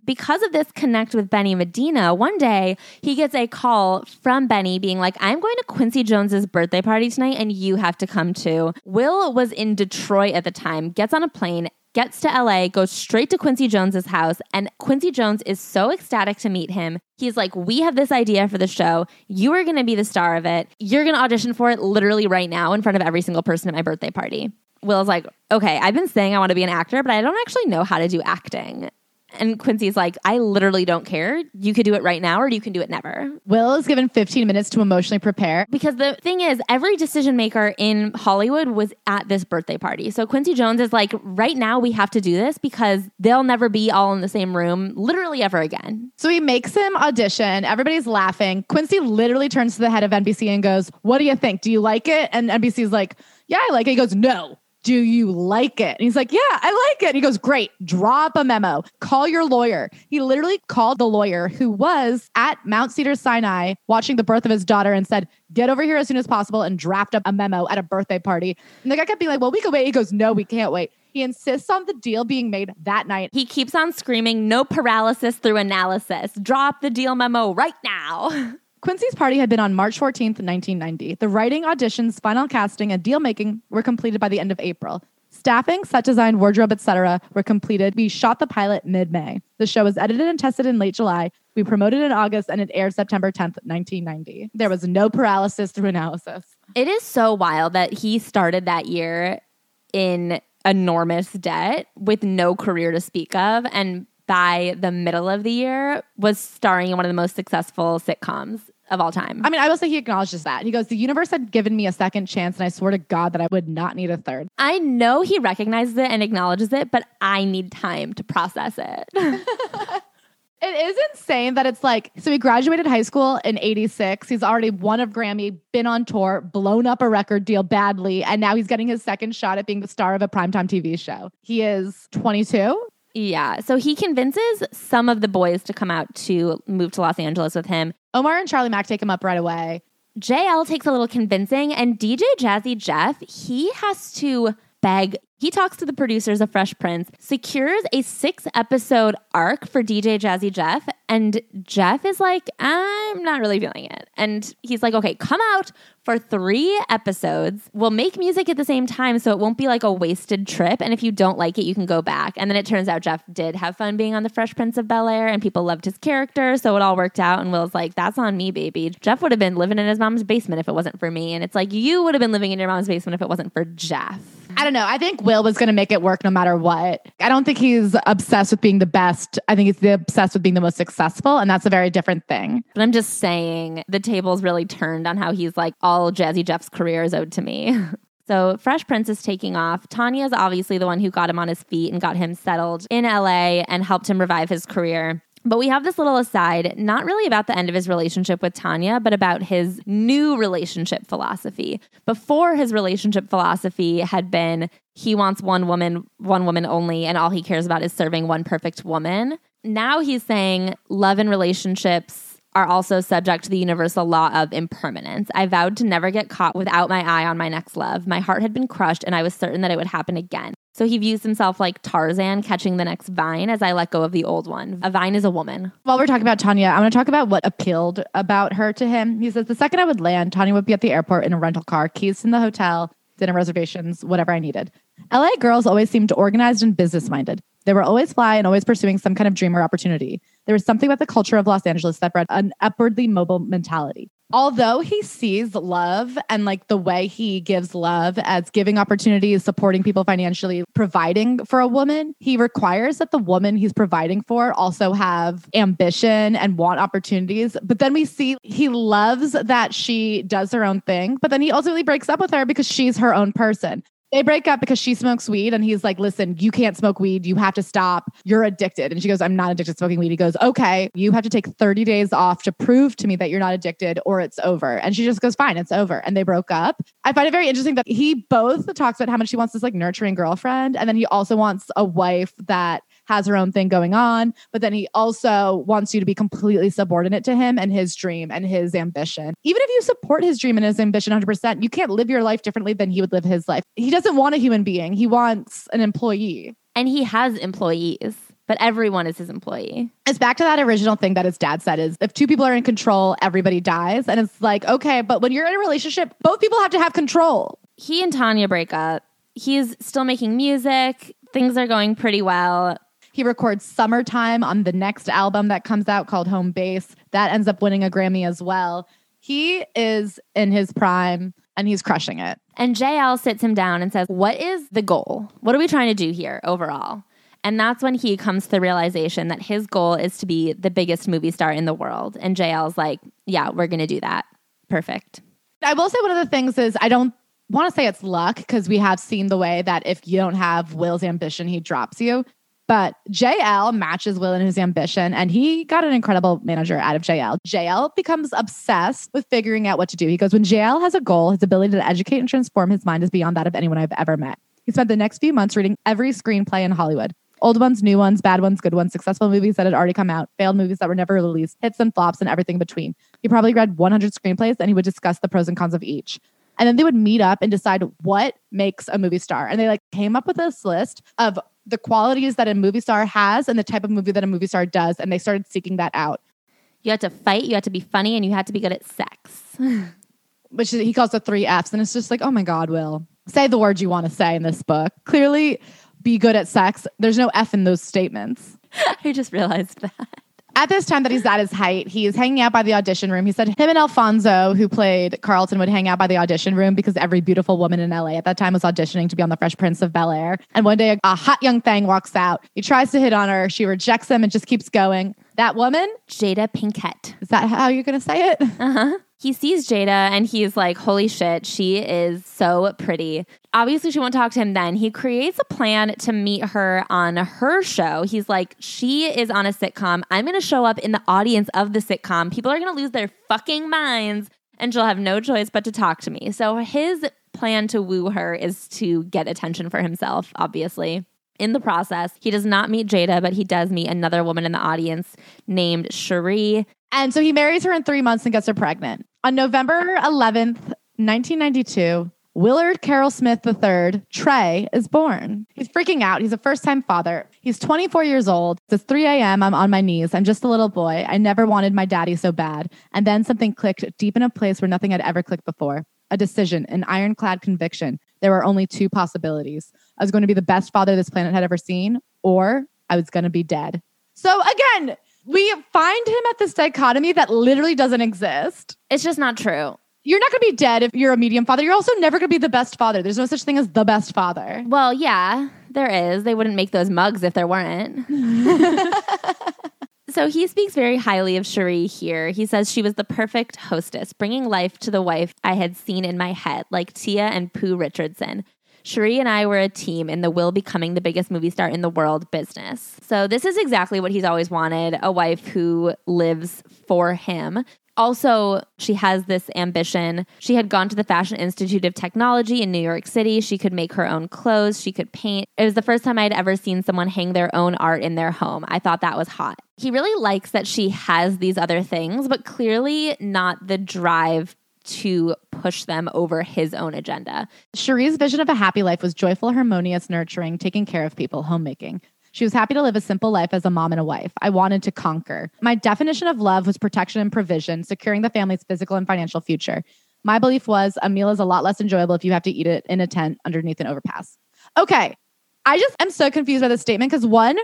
because of this connect with Benny Medina, one day he gets a call from Benny being like, I'm going to Quincy Jones's birthday party tonight and you have to come too. Will was in Detroit at the time, gets on a plane, gets to LA, goes straight to Quincy Jones's house, and Quincy Jones is so ecstatic to meet him. He's like, "We have this idea for the show. You are going to be the star of it. You're going to audition for it literally right now in front of every single person at my birthday party." Will's like, "Okay, I've been saying I want to be an actor, but I don't actually know how to do acting." And Quincy's like, I literally don't care. You could do it right now or you can do it never. Will is given 15 minutes to emotionally prepare. Because the thing is, every decision maker in Hollywood was at this birthday party. So Quincy Jones is like, right now we have to do this because they'll never be all in the same room, literally ever again. So he makes him audition. Everybody's laughing. Quincy literally turns to the head of NBC and goes, What do you think? Do you like it? And NBC's like, Yeah, I like it. He goes, No do you like it? And he's like, yeah, I like it. And he goes, great, drop a memo, call your lawyer. He literally called the lawyer who was at Mount Cedar Sinai watching the birth of his daughter and said, get over here as soon as possible and draft up a memo at a birthday party. And the guy kept being like, well, we can wait. He goes, no, we can't wait. He insists on the deal being made that night. He keeps on screaming, no paralysis through analysis. Drop the deal memo right now. Quincy's party had been on March 14th, 1990. The writing, auditions, final casting, and deal making were completed by the end of April. Staffing, set design, wardrobe, etc. were completed. We shot the pilot mid-May. The show was edited and tested in late July. We promoted in August and it aired September 10th, 1990. There was no paralysis through analysis. It is so wild that he started that year in enormous debt with no career to speak of and by the middle of the year was starring in one of the most successful sitcoms of all time. I mean, I will say he acknowledges that. He goes, The universe had given me a second chance, and I swear to God that I would not need a third. I know he recognizes it and acknowledges it, but I need time to process it. It is insane that it's like, so he graduated high school in 86. He's already won a Grammy, been on tour, blown up a record deal badly, and now he's getting his second shot at being the star of a primetime TV show. He is 22. Yeah. So he convinces some of the boys to come out to move to Los Angeles with him. Omar and Charlie Mack take him up right away. JL takes a little convincing, and DJ Jazzy Jeff, he has to beg. He talks to the producers of Fresh Prince, secures a six episode arc for DJ Jazzy Jeff, and Jeff is like, I'm not really feeling it. And he's like, okay, come out for three episodes. We'll make music at the same time so it won't be like a wasted trip. And if you don't like it, you can go back. And then it turns out Jeff did have fun being on The Fresh Prince of Bel Air and people loved his character. So it all worked out. And Will's like, that's on me, baby. Jeff would have been living in his mom's basement if it wasn't for me. And it's like, you would have been living in your mom's basement if it wasn't for Jeff. I don't know. I think Will was going to make it work no matter what. I don't think he's obsessed with being the best. I think he's obsessed with being the most successful. And that's a very different thing. But I'm just saying the tables really turned on how he's like, all Jazzy Jeff's career is owed to me. So Fresh Prince is taking off. Tanya is obviously the one who got him on his feet and got him settled in LA and helped him revive his career. But we have this little aside, not really about the end of his relationship with Tanya, but about his new relationship philosophy. Before his relationship philosophy had been he wants one woman, one woman only, and all he cares about is serving one perfect woman. Now he's saying love and relationships are also subject to the universal law of impermanence. I vowed to never get caught without my eye on my next love. My heart had been crushed, and I was certain that it would happen again. So he views himself like Tarzan catching the next vine as I let go of the old one. A vine is a woman. While we're talking about Tanya, I want to talk about what appealed about her to him. He says, The second I would land, Tanya would be at the airport in a rental car, keys in the hotel, dinner reservations, whatever I needed. LA girls always seemed organized and business minded. They were always fly and always pursuing some kind of dream or opportunity. There was something about the culture of Los Angeles that bred an upwardly mobile mentality. Although he sees love and like the way he gives love as giving opportunities, supporting people financially, providing for a woman, he requires that the woman he's providing for also have ambition and want opportunities. But then we see he loves that she does her own thing, but then he ultimately breaks up with her because she's her own person. They break up because she smokes weed and he's like, listen, you can't smoke weed. You have to stop. You're addicted. And she goes, I'm not addicted to smoking weed. He goes, okay, you have to take 30 days off to prove to me that you're not addicted or it's over. And she just goes, fine, it's over. And they broke up. I find it very interesting that he both talks about how much he wants this like nurturing girlfriend. And then he also wants a wife that has her own thing going on, but then he also wants you to be completely subordinate to him and his dream and his ambition. Even if you support his dream and his ambition 100%, you can't live your life differently than he would live his life. He doesn't want a human being, he wants an employee. And he has employees but everyone is his employee. It's back to that original thing that his dad said is if two people are in control, everybody dies. And it's like, okay, but when you're in a relationship, both people have to have control. He and Tanya break up. He's still making music. Things are going pretty well. He records Summertime on the next album that comes out called Homebase. That ends up winning a Grammy as well. He is in his prime and he's crushing it. And JL sits him down and says, What is the goal? What are we trying to do here overall? And that's when he comes to the realization that his goal is to be the biggest movie star in the world. And JL's like, Yeah, we're going to do that. Perfect. I will say one of the things is I don't want to say it's luck because we have seen the way that if you don't have Will's ambition, he drops you. But JL matches Will in his ambition, and he got an incredible manager out of JL. JL becomes obsessed with figuring out what to do. He goes, When JL has a goal, his ability to educate and transform his mind is beyond that of anyone I've ever met. He spent the next few months reading every screenplay in Hollywood old ones, new ones, bad ones, good ones, successful movies that had already come out, failed movies that were never released, hits and flops, and everything between. He probably read 100 screenplays and he would discuss the pros and cons of each. And then they would meet up and decide what makes a movie star. And they like came up with this list of the qualities that a movie star has and the type of movie that a movie star does. And they started seeking that out. You had to fight, you had to be funny, and you had to be good at sex. Which he calls the three F's. And it's just like, oh my God, Will, say the words you want to say in this book. Clearly, be good at sex. There's no F in those statements. I just realized that. At this time that he's at his height, he's hanging out by the audition room. He said him and Alfonso, who played Carlton, would hang out by the audition room because every beautiful woman in LA at that time was auditioning to be on the Fresh Prince of Bel Air. And one day, a hot young thing walks out. He tries to hit on her. She rejects him and just keeps going. That woman, Jada Pinkett. Is that how you're going to say it? Uh huh he sees Jada and he's like, holy shit, she is so pretty. Obviously, she won't talk to him then. He creates a plan to meet her on her show. He's like, she is on a sitcom. I'm going to show up in the audience of the sitcom. People are going to lose their fucking minds and she'll have no choice but to talk to me. So his plan to woo her is to get attention for himself, obviously. In the process, he does not meet Jada, but he does meet another woman in the audience named Sheree. And so he marries her in three months and gets her pregnant. On November 11th, 1992, Willard Carroll Smith III, Trey, is born. He's freaking out. He's a first time father. He's 24 years old. It's 3 a.m. I'm on my knees. I'm just a little boy. I never wanted my daddy so bad. And then something clicked deep in a place where nothing had ever clicked before a decision, an ironclad conviction. There were only two possibilities. I was going to be the best father this planet had ever seen, or I was going to be dead. So again, we find him at this dichotomy that literally doesn't exist. It's just not true. You're not going to be dead if you're a medium father. You're also never going to be the best father. There's no such thing as the best father. Well, yeah, there is. They wouldn't make those mugs if there weren't. so he speaks very highly of Sheree here. He says she was the perfect hostess, bringing life to the wife I had seen in my head, like Tia and Pooh Richardson. Sheree and I were a team in the will becoming the biggest movie star in the world business. So, this is exactly what he's always wanted a wife who lives for him. Also, she has this ambition. She had gone to the Fashion Institute of Technology in New York City. She could make her own clothes. She could paint. It was the first time I'd ever seen someone hang their own art in their home. I thought that was hot. He really likes that she has these other things, but clearly not the drive to push them over his own agenda. Sheree's vision of a happy life was joyful, harmonious, nurturing, taking care of people, homemaking. She was happy to live a simple life as a mom and a wife. I wanted to conquer. My definition of love was protection and provision, securing the family's physical and financial future. My belief was a meal is a lot less enjoyable if you have to eat it in a tent underneath an overpass. Okay. I just am so confused by this statement because one,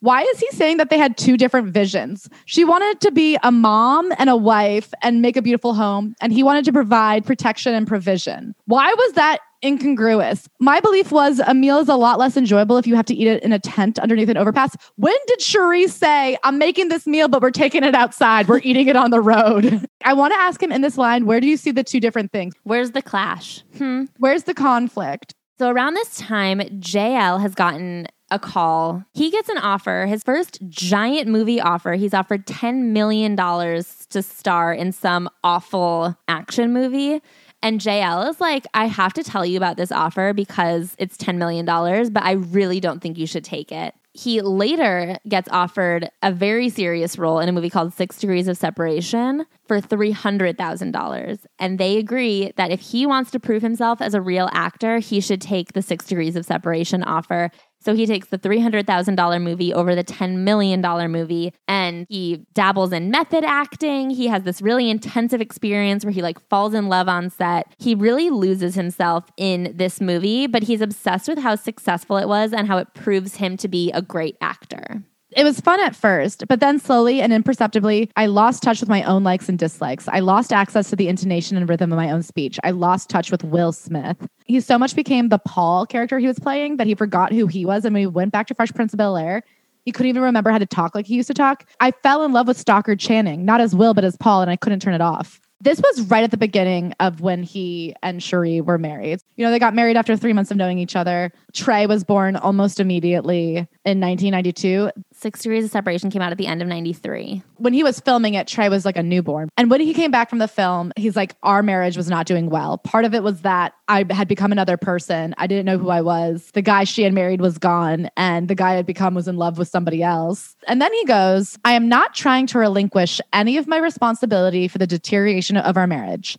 why is he saying that they had two different visions? She wanted to be a mom and a wife and make a beautiful home, and he wanted to provide protection and provision. Why was that incongruous? My belief was a meal is a lot less enjoyable if you have to eat it in a tent underneath an overpass. When did Sheree say, I'm making this meal, but we're taking it outside? We're eating it on the road. I want to ask him in this line, where do you see the two different things? Where's the clash? Hmm. Where's the conflict? So around this time, JL has gotten a call. He gets an offer, his first giant movie offer. He's offered $10 million to star in some awful action movie. And JL is like, I have to tell you about this offer because it's $10 million, but I really don't think you should take it. He later gets offered a very serious role in a movie called Six Degrees of Separation for $300,000. And they agree that if he wants to prove himself as a real actor, he should take the Six Degrees of Separation offer. So he takes the $300,000 movie over the $10 million movie and he dabbles in method acting. He has this really intensive experience where he like falls in love on set. He really loses himself in this movie, but he's obsessed with how successful it was and how it proves him to be a great actor. It was fun at first, but then slowly and imperceptibly, I lost touch with my own likes and dislikes. I lost access to the intonation and rhythm of my own speech. I lost touch with Will Smith. He so much became the Paul character he was playing that he forgot who he was. And when he went back to Fresh Prince of Bel Air, he couldn't even remember how to talk like he used to talk. I fell in love with Stockard Channing, not as Will, but as Paul, and I couldn't turn it off. This was right at the beginning of when he and Sheree were married. You know, they got married after three months of knowing each other. Trey was born almost immediately in 1992. Six Degrees of Separation came out at the end of 93. When he was filming it, Trey was like a newborn. And when he came back from the film, he's like, Our marriage was not doing well. Part of it was that I had become another person. I didn't know who I was. The guy she had married was gone, and the guy I'd become was in love with somebody else. And then he goes, I am not trying to relinquish any of my responsibility for the deterioration of our marriage,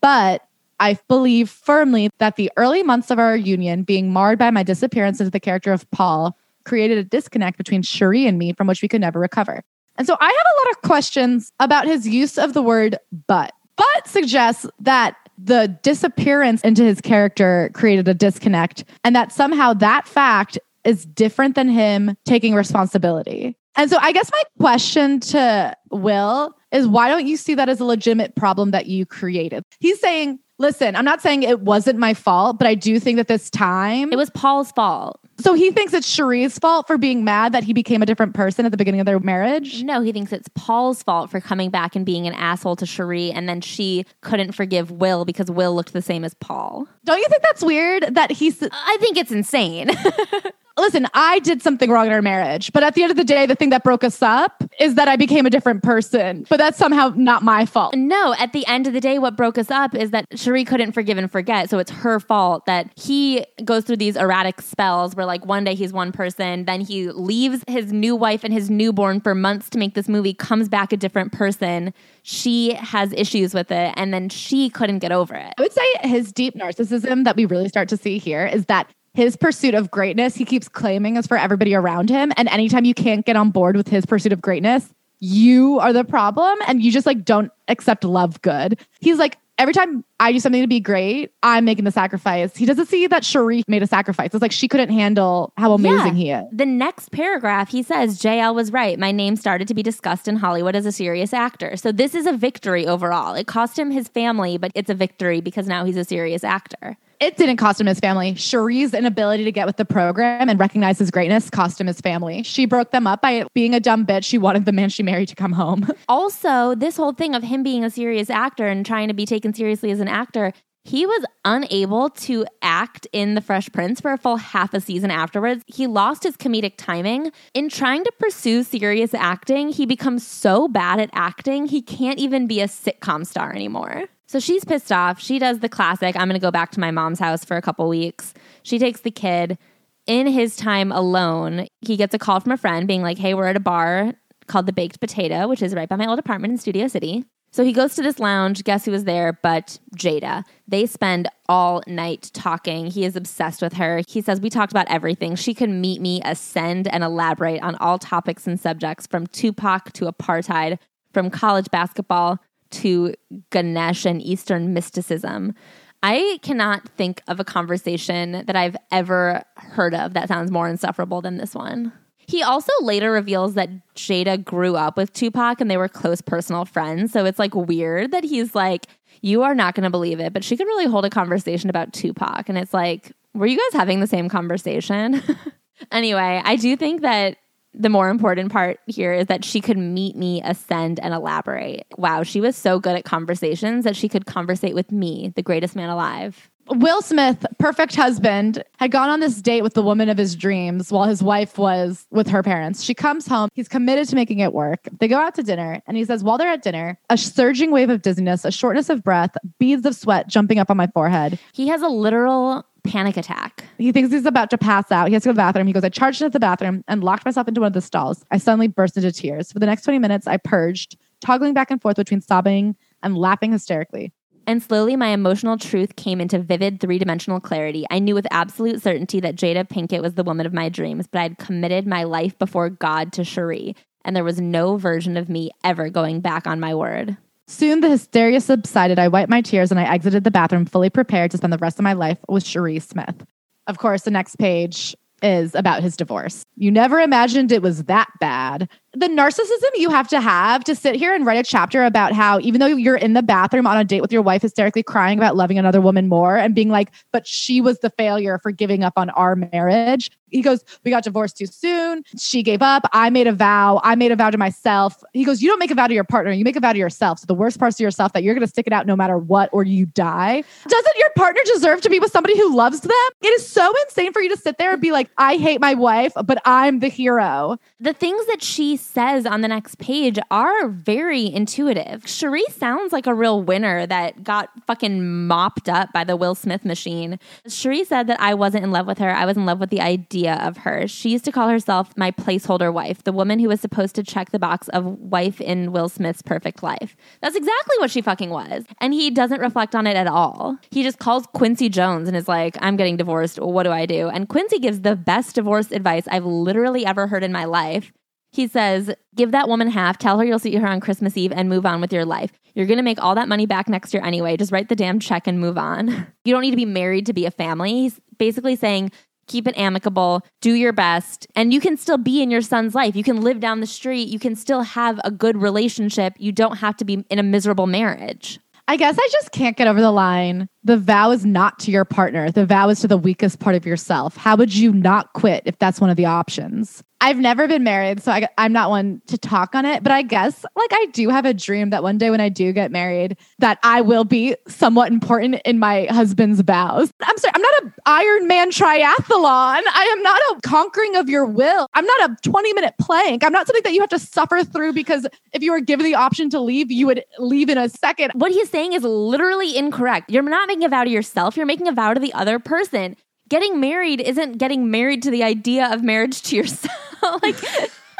but I believe firmly that the early months of our union being marred by my disappearance into the character of Paul created a disconnect between Sheree and me from which we could never recover. And so I have a lot of questions about his use of the word but. But suggests that the disappearance into his character created a disconnect and that somehow that fact is different than him taking responsibility. And so I guess my question to Will is why don't you see that as a legitimate problem that you created? He's saying, listen, I'm not saying it wasn't my fault, but I do think that this time It was Paul's fault. So he thinks it's Sheree's fault for being mad that he became a different person at the beginning of their marriage. No, he thinks it's Paul's fault for coming back and being an asshole to Sheree, and then she couldn't forgive Will because Will looked the same as Paul. Don't you think that's weird that he's I think it's insane. listen, I did something wrong in our marriage, but at the end of the day, the thing that broke us up is that I became a different person. But that's somehow not my fault. No, at the end of the day, what broke us up is that Sheree couldn't forgive and forget. So it's her fault that he goes through these erratic spells where, like, one day he's one person, then he leaves his new wife and his newborn for months to make this movie, comes back a different person. She has issues with it, and then she couldn't get over it. I would say his deep narcissism that we really start to see here is that his pursuit of greatness, he keeps claiming is for everybody around him. And anytime you can't get on board with his pursuit of greatness, you are the problem and you just like don't accept love good. He's like, every time I do something to be great, I'm making the sacrifice. He doesn't see that Sheree made a sacrifice. It's like she couldn't handle how amazing Yeah. he is. The next paragraph, he says, JL was right. My name started to be discussed in Hollywood as a serious actor. So this is a victory overall. It cost him his family, but it's a victory because now he's a serious actor. It didn't cost him his family. Sheree's inability to get with the program and recognize his greatness cost him his family. She broke them up by being a dumb bitch. She wanted the man she married to come home. Also, this whole thing of him being a serious actor and trying to be taken seriously as an actor, he was unable to act in The Fresh Prince for a full half a season afterwards. He lost his comedic timing. In trying to pursue serious acting, he becomes so bad at acting, he can't even be a sitcom star anymore. So she's pissed off. She does the classic I'm going to go back to my mom's house for a couple weeks. She takes the kid. In his time alone, he gets a call from a friend being like, hey, we're at a bar called the Baked Potato, which is right by my old apartment in Studio City. So he goes to this lounge. Guess who was there but Jada? They spend all night talking. He is obsessed with her. He says, We talked about everything. She could meet me, ascend, and elaborate on all topics and subjects from Tupac to apartheid, from college basketball to Ganesh and Eastern mysticism. I cannot think of a conversation that I've ever heard of that sounds more insufferable than this one. He also later reveals that Jada grew up with Tupac and they were close personal friends. So it's like weird that he's like, You are not going to believe it, but she could really hold a conversation about Tupac. And it's like, Were you guys having the same conversation? anyway, I do think that the more important part here is that she could meet me, ascend, and elaborate. Wow, she was so good at conversations that she could conversate with me, the greatest man alive. Will Smith, perfect husband, had gone on this date with the woman of his dreams while his wife was with her parents. She comes home. He's committed to making it work. They go out to dinner, and he says, while they're at dinner, a surging wave of dizziness, a shortness of breath, beads of sweat jumping up on my forehead. He has a literal panic attack. He thinks he's about to pass out. He has to go to the bathroom. He goes, I charged into the bathroom and locked myself into one of the stalls. I suddenly burst into tears. For the next 20 minutes, I purged, toggling back and forth between sobbing and laughing hysterically. And slowly, my emotional truth came into vivid three dimensional clarity. I knew with absolute certainty that Jada Pinkett was the woman of my dreams, but I'd committed my life before God to Sheree, and there was no version of me ever going back on my word. Soon the hysteria subsided. I wiped my tears and I exited the bathroom, fully prepared to spend the rest of my life with Sheree Smith. Of course, the next page is about his divorce. You never imagined it was that bad. The narcissism you have to have to sit here and write a chapter about how, even though you're in the bathroom on a date with your wife, hysterically crying about loving another woman more and being like, but she was the failure for giving up on our marriage. He goes, We got divorced too soon. She gave up. I made a vow. I made a vow to myself. He goes, You don't make a vow to your partner. You make a vow to yourself. So the worst parts of yourself that you're going to stick it out no matter what or you die. Doesn't your partner deserve to be with somebody who loves them? It is so insane for you to sit there and be like, I hate my wife, but I'm the hero. The things that she says on the next page are very intuitive. Sheree sounds like a real winner that got fucking mopped up by the Will Smith machine. Sheree said that I wasn't in love with her. I was in love with the idea of her. She used to call herself my placeholder wife, the woman who was supposed to check the box of wife in Will Smith's perfect life. That's exactly what she fucking was. And he doesn't reflect on it at all. He just calls Quincy Jones and is like, I'm getting divorced. What do I do? And Quincy gives the best divorce advice I've literally ever heard in my life. He says, Give that woman half, tell her you'll see her on Christmas Eve, and move on with your life. You're going to make all that money back next year anyway. Just write the damn check and move on. You don't need to be married to be a family. He's basically saying, Keep it amicable, do your best, and you can still be in your son's life. You can live down the street, you can still have a good relationship. You don't have to be in a miserable marriage. I guess I just can't get over the line. The vow is not to your partner. The vow is to the weakest part of yourself. How would you not quit if that's one of the options? I've never been married, so I, am not one to talk on it. But I guess like I do have a dream that one day when I do get married, that I will be somewhat important in my husband's vows. I'm sorry, I'm not a Iron Man triathlon. I am not a conquering of your will. I'm not a 20 minute plank. I'm not something that you have to suffer through because if you were given the option to leave, you would leave in a second. What he's saying is literally incorrect. You're not making a vow to yourself. You're making a vow to the other person getting married isn't getting married to the idea of marriage to yourself. like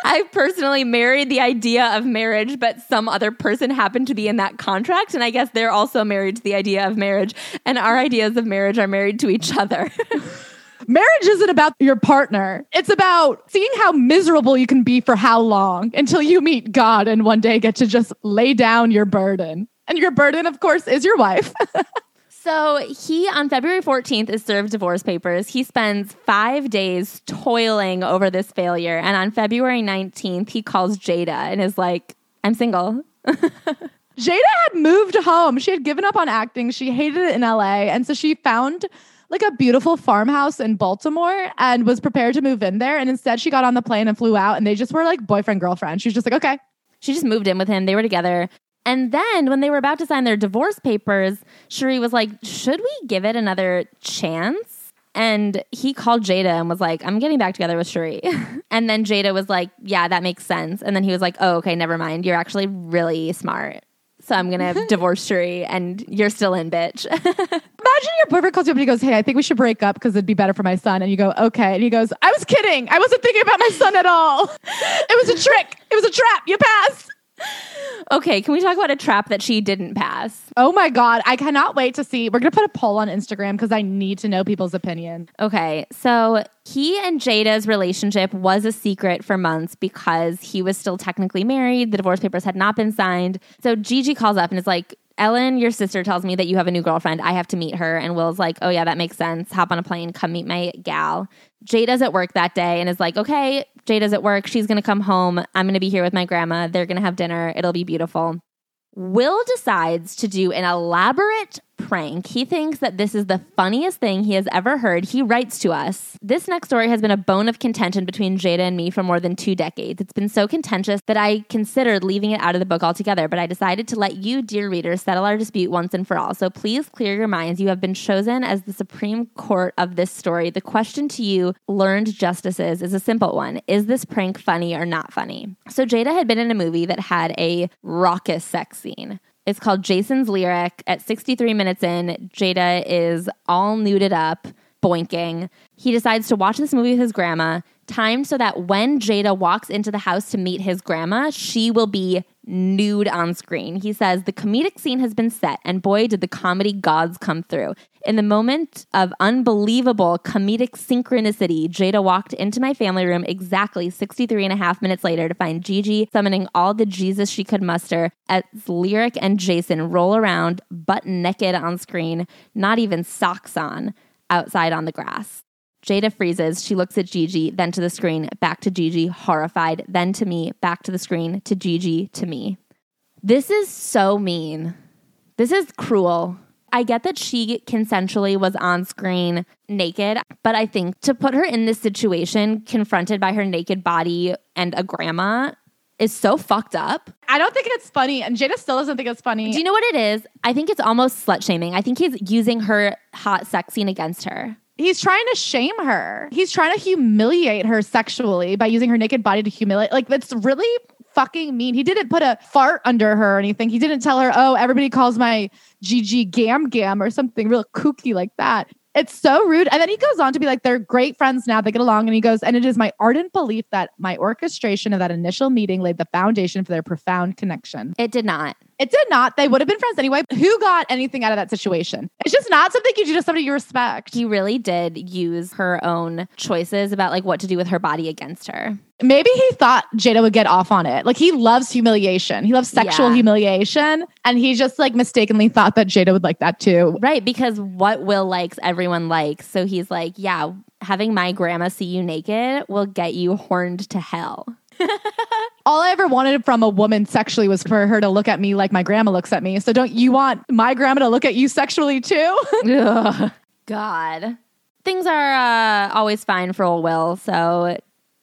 I personally married the idea of marriage, but some other person happened to be in that contract. And I guess they're also married to the idea of marriage. And our ideas of marriage are married to each other. marriage isn't about your partner. It's about seeing how miserable you can be for how long until you meet God and one day get to just lay down your burden. And your burden, of course, is your wife. So he, on February 14th, is served divorce papers. He spends five days toiling over this failure. And on February 19th, he calls Jada and is like, I'm single. Jada had moved home. She had given up on acting. She hated it in LA. And so she found like a beautiful farmhouse in Baltimore and was prepared to move in there. And instead, she got on the plane and flew out. And they just were like boyfriend, girlfriend. She was just like, okay. She just moved in with him. They were together. And then when they were about to sign their divorce papers, Sheree was like, Should we give it another chance? And he called Jada and was like, I'm getting back together with Sheree. and then Jada was like, Yeah, that makes sense. And then he was like, Oh, okay, never mind. You're actually really smart. So I'm gonna divorce Sheree and you're still in, bitch. Imagine your boyfriend calls you up and he goes, Hey, I think we should break up because it'd be better for my son. And you go, Okay. And he goes, I was kidding. I wasn't thinking about my son at all. It was a trick. It was a trap. You passed okay, can we talk about a trap that she didn't pass? Oh my God. I cannot wait to see. We're going to put a poll on Instagram because I need to know people's opinion. Okay. So he and Jada's relationship was a secret for months because he was still technically married. The divorce papers had not been signed. So Gigi calls up and is like, Ellen, your sister tells me that you have a new girlfriend. I have to meet her. And Will's like, oh, yeah, that makes sense. Hop on a plane, come meet my gal. Jada's at work that day and is like, okay, Jada's at work. She's going to come home. I'm going to be here with my grandma. They're going to have dinner. It'll be beautiful. Will decides to do an elaborate prank. He thinks that this is the funniest thing he has ever heard. He writes to us This next story has been a bone of contention between Jada and me for more than two decades. It's been so contentious that I considered leaving it out of the book altogether, but I decided to let you, dear readers, settle our dispute once and for all. So please clear your minds. You have been chosen as the Supreme Court of this story. The question to you, learned justices, is a simple one Is this prank funny or not funny? So Jada had been in a movie that had a raucous sex scene. It's called Jason's Lyric. At 63 minutes in, Jada is all nuded up, boinking. He decides to watch this movie with his grandma, timed so that when Jada walks into the house to meet his grandma, she will be nude on screen. He says, The comedic scene has been set, and boy, did the comedy gods come through. In the moment of unbelievable comedic synchronicity, Jada walked into my family room exactly 63 and a half minutes later to find Gigi summoning all the Jesus she could muster as Lyric and Jason roll around butt naked on screen, not even socks on, outside on the grass. Jada freezes. She looks at Gigi, then to the screen, back to Gigi, horrified, then to me, back to the screen, to Gigi, to me. This is so mean. This is cruel. I get that she consensually was on screen naked, but I think to put her in this situation, confronted by her naked body and a grandma, is so fucked up. I don't think it's funny, and Jada still doesn't think it's funny. Do you know what it is? I think it's almost slut shaming. I think he's using her hot sex scene against her. He's trying to shame her. He's trying to humiliate her sexually by using her naked body to humiliate. Like, that's really fucking mean. He didn't put a fart under her or anything. He didn't tell her, oh, everybody calls my Gigi Gam Gam or something real kooky like that. It's so rude. And then he goes on to be like, they're great friends now. They get along. And he goes, and it is my ardent belief that my orchestration of that initial meeting laid the foundation for their profound connection. It did not. It did not. They would have been friends anyway. Who got anything out of that situation? It's just not something you do to somebody you respect. He really did use her own choices about like what to do with her body against her. Maybe he thought Jada would get off on it. Like he loves humiliation. He loves sexual yeah. humiliation. And he just like mistakenly thought that Jada would like that too. Right. Because what Will likes, everyone likes. So he's like, yeah, having my grandma see you naked will get you horned to hell. all I ever wanted from a woman sexually was for her to look at me like my grandma looks at me. So don't you want my grandma to look at you sexually too? God. Things are uh, always fine for old Will. So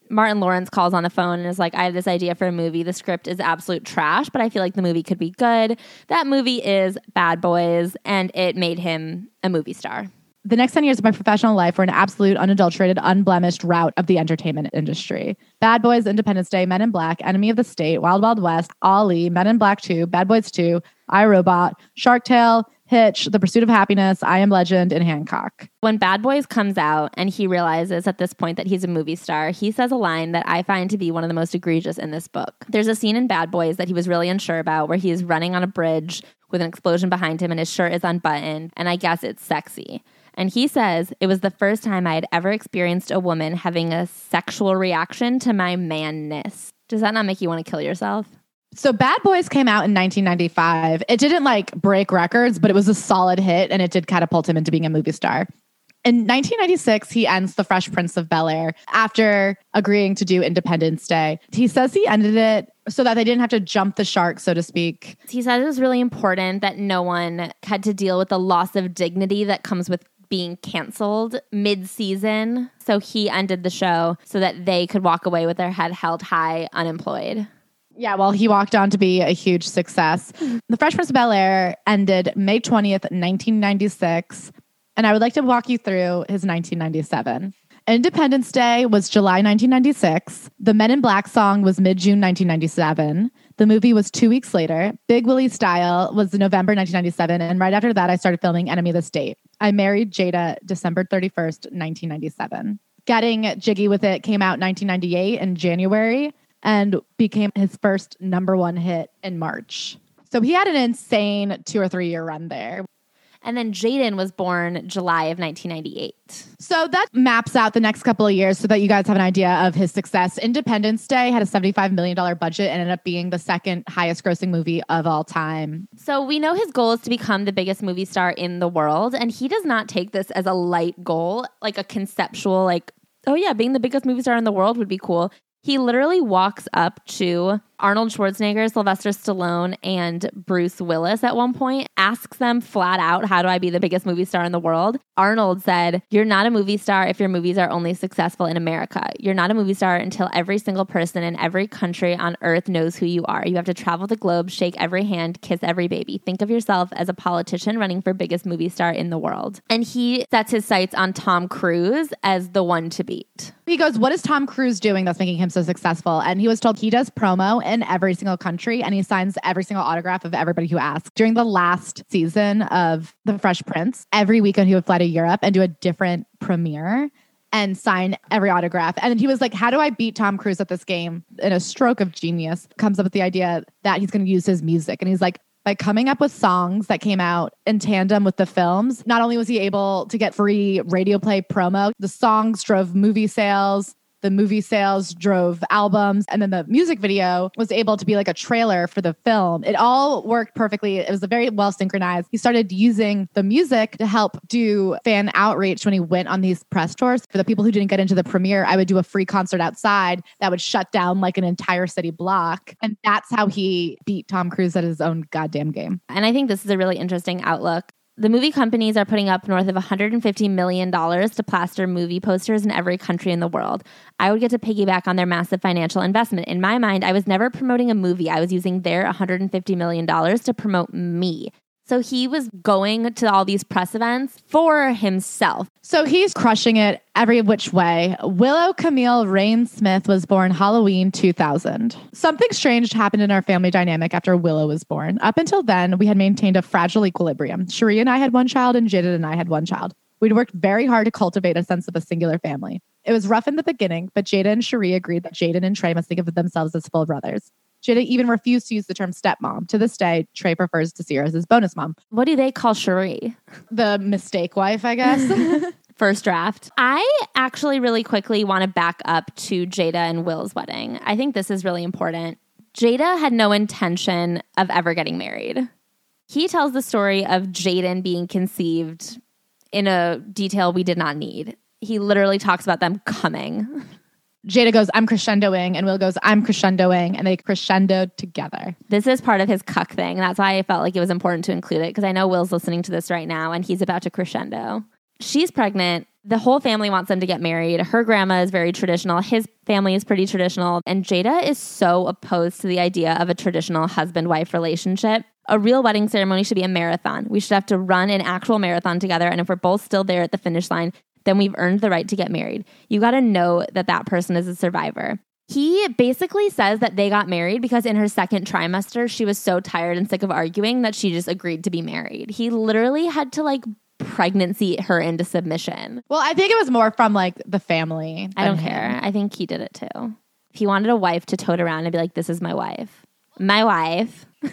Martin Lawrence calls on the phone and is like, I have this idea for a movie. The script is absolute trash, but I feel like the movie could be good. That movie is Bad Boys, and it made him a movie star. The next 10 years of my professional life were an absolute, unadulterated, unblemished rout of the entertainment industry. Bad Boys, Independence Day, Men in Black, Enemy of the State, Wild Wild West, Ali, Men in Black 2, Bad Boys 2, I Robot, Shark Tale, Hitch, The Pursuit of Happyness, I Am Legend, and Hancock. When Bad Boys comes out and he realizes at this point that he's a movie star, he says a line that I find to be one of the most egregious in this book. There's a scene in Bad Boys that he was really unsure about where he is running on a bridge with an explosion behind him and his shirt is unbuttoned, and I guess it's sexy. And he says, It was the first time I had ever experienced a woman having a sexual reaction to my manness. Does that not make you want to kill yourself? So Bad Boys came out in 1995. It didn't like break records, but it was a solid hit and it did catapult him into being a movie star. In 1996, he ends The Fresh Prince of Bel Air after agreeing to do Independence Day. He says he ended it so that they didn't have to jump the shark, so to speak. He said it was really important that no one had to deal with the loss of dignity that comes with being canceled mid season. So he ended the show so that they could walk away with their head held high, unemployed. Yeah, well, he walked on to be a huge success. The Fresh Prince of Bel Air ended May 20th, 1996. And I would like to walk you through his 1997. Independence Day was July 1996. The Men in Black song was mid June 1997. The movie was two weeks later. Big Willie Style was November 1997. And right after that, I started filming Enemy of the State. I married Jada December 31st, 1997. Getting Jiggy with It came out 1998 in January and became his first number one hit in March. So he had an insane two or three year run there. And then Jaden was born July of 1998. So that maps out the next couple of years so that you guys have an idea of his success. Independence Day had a $75 million budget and ended up being the second highest grossing movie of all time. So we know his goal is to become the biggest movie star in the world. And he does not take this as a light goal, like a conceptual, like, oh yeah, being the biggest movie star in the world would be cool. He literally walks up to Arnold Schwarzenegger, Sylvester Stallone, and Bruce Willis at one point, asks them flat out, How do I be the biggest movie star in the world? Arnold said, You're not a movie star if your movies are only successful in America. You're not a movie star until every single person in every country on earth knows who you are. You have to travel the globe, shake every hand, kiss every baby. Think of yourself as a politician running for biggest movie star in the world. And he sets his sights on Tom Cruise as the one to beat. He goes, What is Tom Cruise doing that's making him so successful? And he was told he does promo in every single country and he signs every single autograph of everybody who asks. During the last season of The Fresh Prince, every weekend he would fly to Europe and do a different premiere and sign every autograph. And he was like, How do I beat Tom Cruise at this game? In a stroke of genius, comes up with the idea that he's going to use his music. And he's like, by coming up with songs that came out in tandem with the films, not only was he able to get free radio play promo, the songs drove movie sales, the movie sales drove albums and then the music video was able to be like a trailer for the film. It all worked perfectly. It was very well synchronized. He started using the music to help do fan outreach when he went on these press tours. For the people who didn't get into the premiere i would do a free concert outside that would shut down like an entire city block. And that's how he beat tom cruise at his own goddamn game. And i think this is a really interesting outlook the movie companies are putting up north of $150 million to plaster movie posters in every country in the world. I would get to piggyback on their massive financial investment. In my mind, I was never promoting a movie, I was using their $150 million to promote me. So he was going to all these press events for himself. So he's crushing it every which way. Willow Camille Rain Smith was born Halloween 2000. Something strange happened in our family dynamic after Willow was born. Up until then, we had maintained a fragile equilibrium. Sheree and I had one child, and Jaden and I had one child. We'd worked very hard to cultivate a sense of a singular family. It was rough in the beginning, but Jada and Sheree agreed that Jaden and Trey must think of themselves as full brothers. Jada even refused to use the term stepmom. To this day, Trey prefers to see her as his bonus mom. What do they call Sheree? The mistake wife, I guess. First draft. I actually really quickly want to back up to Jada and Will's wedding. I think this is really important. Jada had no intention of ever getting married. He tells the story of Jaden being conceived in a detail we did not need. He literally talks about them coming. Jada goes, I'm crescendoing, and Will goes, I'm crescendoing, and they crescendoed together. This is part of his cuck thing. That's why I felt like it was important to include it because I know Will's listening to this right now and he's about to crescendo. She's pregnant. The whole family wants them to get married. Her grandma is very traditional. His family is pretty traditional. And Jada is so opposed to the idea of a traditional husband wife relationship. A real wedding ceremony should be a marathon. We should have to run an actual marathon together. And if we're both still there at the finish line, then we've earned the right to get married. You got to know that that person is a survivor. He basically says that they got married because in her second trimester, she was so tired and sick of arguing that she just agreed to be married. He literally had to like pregnancy her into submission. Well, I think it was more from like the family. I don't him. care. I think he did it too. He wanted a wife to tote around and be like, this is my wife. My wife.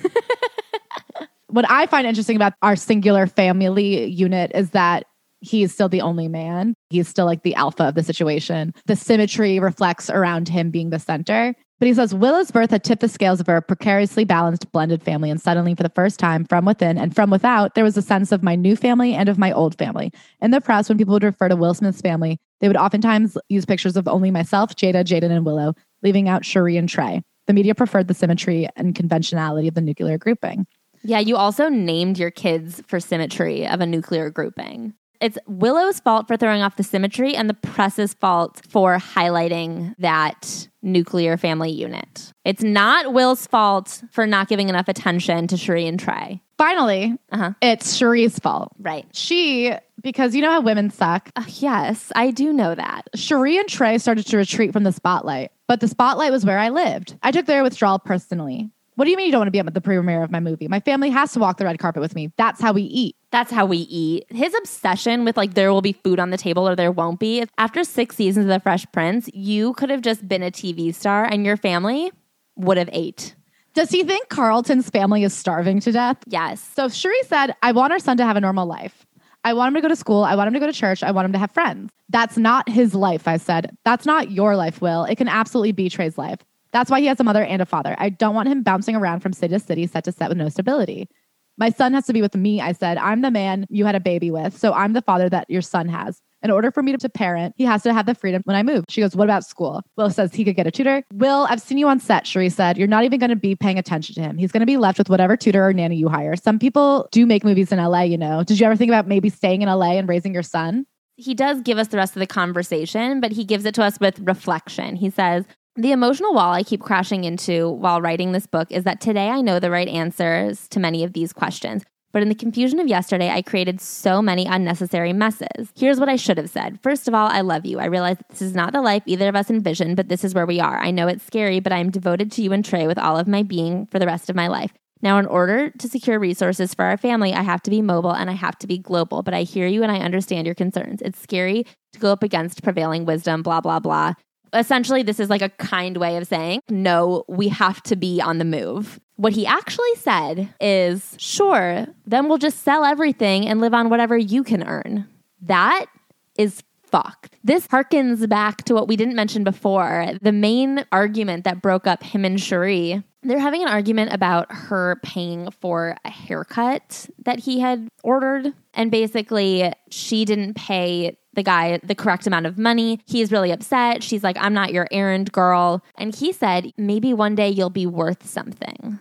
What I find interesting about our singular family unit is that he's still the only man. He's still like the alpha of the situation. The symmetry reflects around him being the center. But he says Willow's birth had tipped the scales of our precariously balanced blended family. And suddenly, for the first time, from within and from without, there was a sense of my new family and of my old family. In the press, when people would refer to Will Smith's family, they would oftentimes use pictures of only myself, Jada, Jaden, and Willow, leaving out Sheree and Trey. The media preferred the symmetry and conventionality of the nuclear grouping. Yeah, you also named your kids for symmetry of a nuclear grouping. It's Willow's fault for throwing off the symmetry and the press's fault for highlighting that nuclear family unit. It's not Will's fault for not giving enough attention to Sheree and Trey. Finally, Uh-huh. it's Sheree's fault. Right. She, because you know how women suck, Uh, yes, I do know that. Sheree and Trey started to retreat from the spotlight, but the spotlight was where I lived. I took their withdrawal personally. What do you mean you don't want to be at the premiere of my movie? My family has to walk the red carpet with me. That's how we eat. That's how we eat. His obsession with like there will be food on the table or there won't be. After six seasons of The Fresh Prince, you could have just been a TV star and your family would have ate. Does he think Carlton's family is starving to death? Yes. So Sheree said, I want our son to have a normal life. I want him to go to school. I want him to go to church. I want him to have friends. That's not his life, I said. That's not your life, Will. It can absolutely be Trey's life. That's why he has a mother and a father. I don't want him bouncing around from city to city, set to set with no stability. My son has to be with me, I said. I'm the man you had a baby with, so I'm the father that your son has. In order for me to parent, he has to have the freedom when I move. She goes, What about school? Will says he could get a tutor. Will, I've seen you on set, Sheree said. You're not even going to be paying attention to him. He's going to be left with whatever tutor or nanny you hire. Some people do make movies in LA, you know. Did you ever think about maybe staying in LA and raising your son? he does give us the rest of the conversation, but he gives it to us with reflection. He says, the emotional wall I keep crashing into while writing this book is that today I know the right answers to many of these questions. But in the confusion of yesterday, I created so many unnecessary messes. Here's what I should have said. First of all, I love you. I realize this is not the life either of us envisioned, but this is where we are. I know it's scary, but I am devoted to you and Trey with all of my being for the rest of my life. Now, in order to secure resources for our family, I have to be mobile and I have to be global, but I hear you and I understand your concerns. It's scary to go up against prevailing wisdom, blah, blah, blah. Essentially, this is like a kind way of saying, no, we have to be on the move. What he actually said is, sure, then we'll just sell everything and live on whatever you can earn. That is fucked. This harkens back to what we didn't mention before. The main argument that broke up him and Sheree they're having an argument about her paying for a haircut that he had ordered. And basically, she didn't pay the guy the correct amount of money. He's really upset. She's like, I'm not your errand girl. And he said, maybe one day you'll be worth something.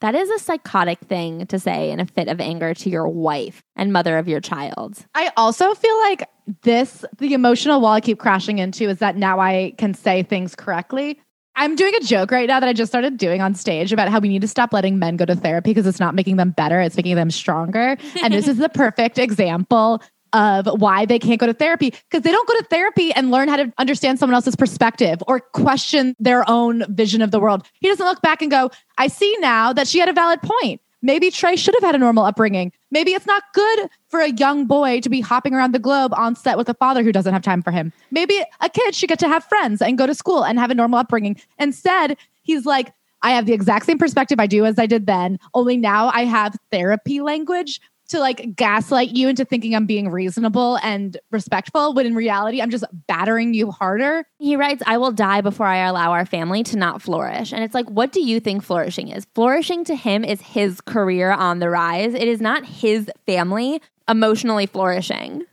That is a psychotic thing to say in a fit of anger to your wife and mother of your child. I also feel like this, the emotional wall I keep crashing into is that now I can say things correctly. I'm doing a joke right now that I just started doing on stage about how we need to stop letting men go to therapy because it's not making them better, it's making them stronger. And this is the perfect example of why they can't go to therapy because they don't go to therapy and learn how to understand someone else's perspective or question their own vision of the world. He doesn't look back and go, I see now that she had a valid point. Maybe Trey should have had a normal upbringing. Maybe it's not good for a young boy to be hopping around the globe on set with a father who doesn't have time for him. Maybe a kid should get to have friends and go to school and have a normal upbringing. Instead, he's like, I have the exact same perspective I do as I did then, only now I have therapy language to like gaslight you into thinking I'm being reasonable and respectful, when in reality, I'm just battering you harder. He writes, I will die before I allow our family to not flourish. And it's like, what do you think flourishing is? Flourishing to him is his career on the rise. It is not his family emotionally flourishing.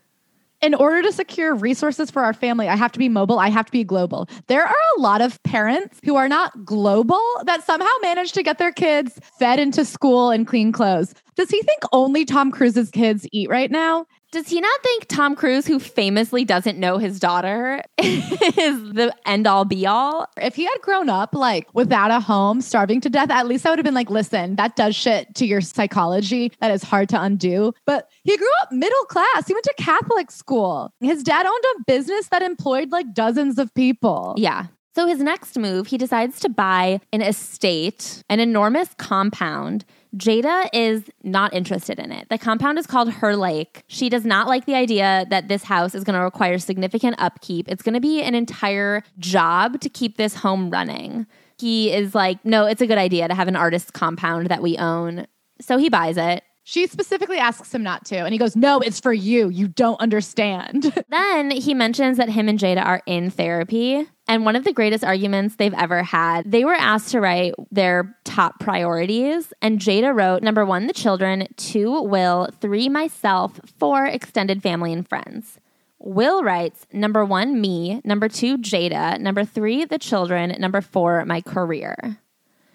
in order to secure resources for our family, I have to be mobile. I have to be global. There are a lot of parents who are not global that somehow manage to get their kids fed into school and clean clothes. Does he think only Tom Cruise's kids eat right now? Does he not think Tom Cruise, who famously doesn't know his daughter, is the end all be all? If he had grown up like without a home, starving to death, at least I would have been like, listen, that does shit to your psychology that is hard to undo. But he grew up middle class. He went to Catholic school. His dad owned a business that employed like dozens of people. Yeah. So his next move, he decides to buy an estate, an enormous compound Jada is not interested in it. The compound is called Her Lake. She does not like the idea that this house is going to require significant upkeep. It's going to be an entire job to keep this home running. He is like, no, it's a good idea to have an artist's compound that we own. So he buys it. She specifically asks him not to. And he goes, No, it's for you. You don't understand. then he mentions that him and Jada are in therapy. And one of the greatest arguments they've ever had, they were asked to write their top priorities. And Jada wrote number one, the children, two, Will, three, myself, four, extended family and friends. Will writes number one, me, number two, Jada, number three, the children, number four, my career.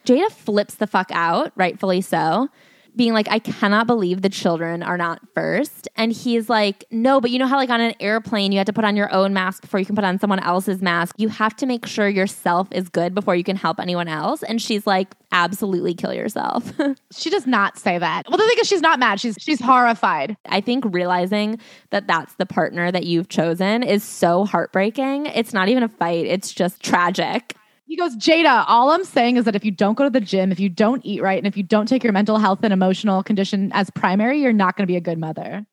Jada flips the fuck out, rightfully so being like, I cannot believe the children are not first. And he's like, No, but you know how, like, on an airplane, you have to put on your own mask before you can put on someone else's mask. You have to make sure yourself is good before you can help anyone else. And she's like, Absolutely kill yourself. she does not say that. Well, the thing is, she's not mad. She's she's horrified. I think realizing that that's the partner that you've chosen is so heartbreaking. It's not even a fight. It's just tragic. He goes, Jada, all I'm saying is that if you don't go to the gym, if you don't eat right, and if you don't take your mental health and emotional condition as primary, you're not going to be a good mother.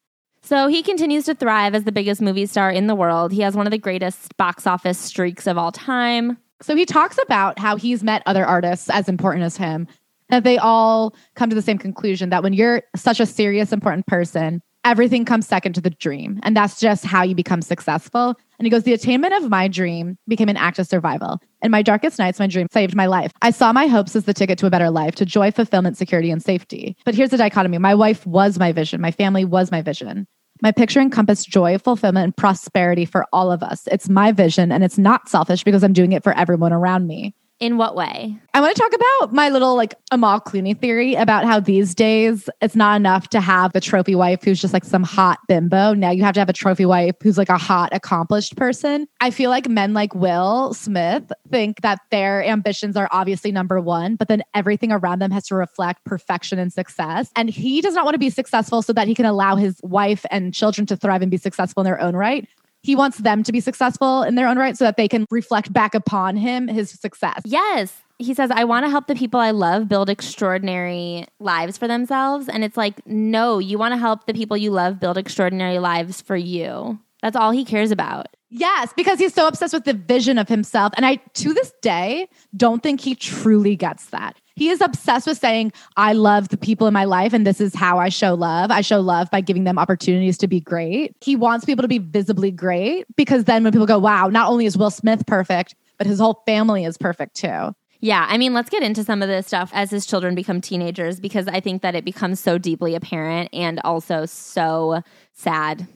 So he continues to thrive as the biggest movie star in the world. He has one of the greatest box office streaks of all time. So he talks about how he's met other artists as important as him, that they all come to the same conclusion that when you're such a serious, important person, everything comes second to the dream. And that's just how you become successful. And he goes, The attainment of my dream became an act of survival. In my darkest nights, my dream saved my life. I saw my hopes as the ticket to a better life, to joy, fulfillment, security, and safety. But here's the dichotomy my wife was my vision, my family was my vision. My picture encompassed joy, fulfillment, and prosperity for all of us. It's my vision, and it's not selfish because I'm doing it for everyone around me. In what way? I want to talk about my little like Amal Clooney theory about how these days it's not enough to have the trophy wife who's just like some hot bimbo. Now you have to have a trophy wife who's like a hot, accomplished person. I feel like men like Will Smith think that their ambitions are obviously number one, but then everything around them has to reflect perfection and success. And he does not want to be successful so that he can allow his wife and children to thrive and be successful in their own right he wants them to be successful in their own right so that they can reflect back upon him his success. Yes. He says, I want to help the people I love build extraordinary lives for themselves. And it's like, no, you want to help the people you love build extraordinary lives for you. That's all he cares about. Yes, because he's so obsessed with the vision of himself. And I, to this day, don't think he truly gets that. He is obsessed with saying, I love the people in my life, and this is how I show love. I show love by giving them opportunities to be great. He wants people to be visibly great because then when people go, wow, not only is Will Smith perfect, but his whole family is perfect too. Yeah, I mean, let's get into some of this stuff as his children become teenagers because I think that it becomes so deeply apparent and also so sad.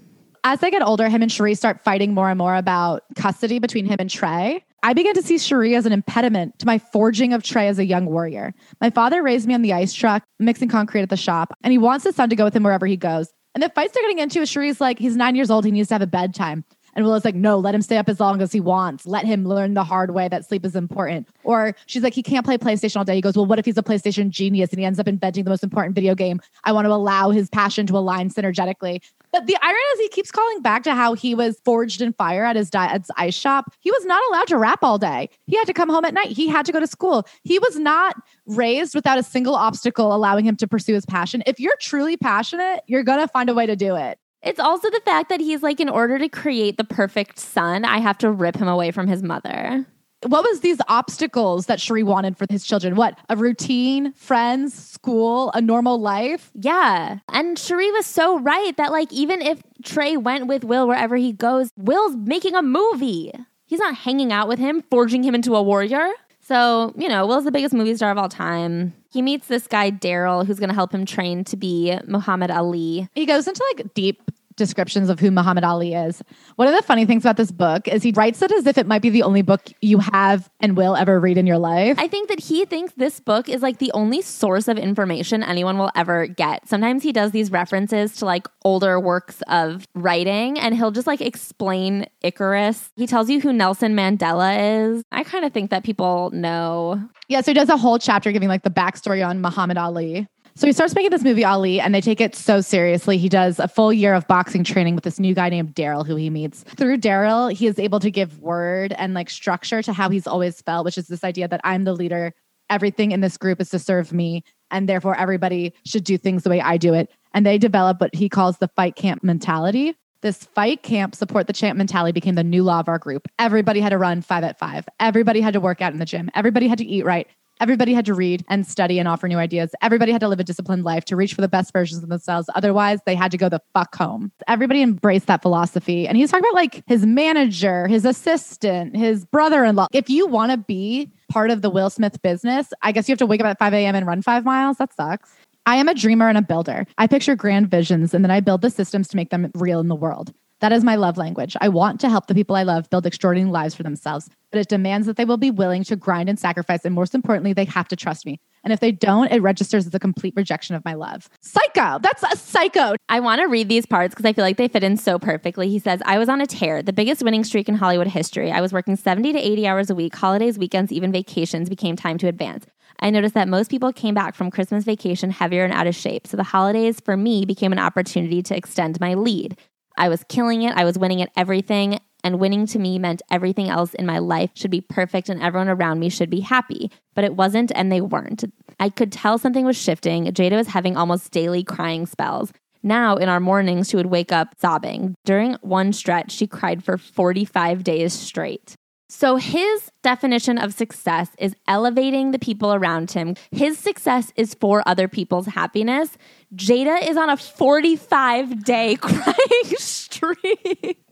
As they get older, him and Sheree start fighting more and more about custody between him and Trey. I began to see Sheree as an impediment to my forging of Trey as a young warrior. My father raised me on the ice truck, mixing concrete at the shop, and he wants his son to go with him wherever he goes. And the fights they're getting into is Sheree's like, he's nine years old, he needs to have a bedtime. And Willow's like, no, let him stay up as long as he wants. Let him learn the hard way that sleep is important. Or she's like, he can't play PlayStation all day. He goes, well, what if he's a PlayStation genius and he ends up inventing the most important video game? I want to allow his passion to align synergetically. But the irony is he keeps calling back to how he was forged in fire at his dad's ice shop. He was not allowed to rap all day. He had to come home at night. He had to go to school. He was not raised without a single obstacle allowing him to pursue his passion. If you're truly passionate, you're going to find a way to do it. It's also the fact that he's like, in order to create the perfect son, I have to rip him away from his mother. What was these obstacles that Sheree wanted for his children? What? A routine, friends, school, a normal life? Yeah. And Sheree was so right that like even if Trey went with Will wherever he goes, Will's making a movie. He's not hanging out with him, forging him into a warrior. So, you know, Will's the biggest movie star of all time. He meets this guy, Daryl, who's going to help him train to be Muhammad Ali. He goes into like deep descriptions of who Muhammad Ali is. One of the funny things about this book is he writes it as if it might be the only book you have and will ever read in your life. I think that he thinks this book is like the only source of information anyone will ever get. Sometimes he does these references to like older works of writing and he'll just like explain Icarus. He tells you who Nelson Mandela is. I kind of think that people know. Yeah, so he does a whole chapter giving like the backstory on Muhammad Ali. So he starts making this movie Ali, and they take it so seriously. He does a full year of boxing training with this new guy named Daryl, who he meets. Through Daryl, he is able to give word and like structure to how he's always felt, which is this idea that I'm the leader. Everything in this group is to serve me, and therefore everybody should do things the way I do it. And they develop what he calls the fight camp mentality. This fight camp support the champ mentality became the new law of our group. Everybody had to run five at five. Everybody had to work out in the gym. Everybody had to eat right. Everybody had to read and study and offer new ideas. Everybody had to live a disciplined life to reach for the best versions of themselves. Otherwise, they had to go the fuck home. Everybody embraced that philosophy. And he's talking about like his manager, his assistant, his brother in law. If you want to be part of the Will Smith business, I guess you have to wake up at 5 a.m. and run five miles. That sucks. I am a dreamer and a builder. I picture grand visions and then I build the systems to make them real in the world. That is my love language. I want to help the people I love build extraordinary lives for themselves, but it demands that they will be willing to grind and sacrifice. And most importantly, they have to trust me. And if they don't, it registers as a complete rejection of my love. Psycho. That's a psycho. I want to read these parts because I feel like they fit in so perfectly. He says, I was on a tear, the biggest winning streak in Hollywood history. I was working 70 to 80 hours a week. Holidays, weekends, even vacations became time to advance. I noticed that most people came back from Christmas vacation heavier and out of shape. So the holidays for me became an opportunity to extend my lead. I was killing it. I was winning at everything. And winning to me meant everything else in my life should be perfect and everyone around me should be happy. But it wasn't, and they weren't. I could tell something was shifting. Jada was having almost daily crying spells. Now, in our mornings, she would wake up sobbing. During one stretch, she cried for 45 days straight. So, his definition of success is elevating the people around him. His success is for other people's happiness. Jada is on a 45 day crying streak.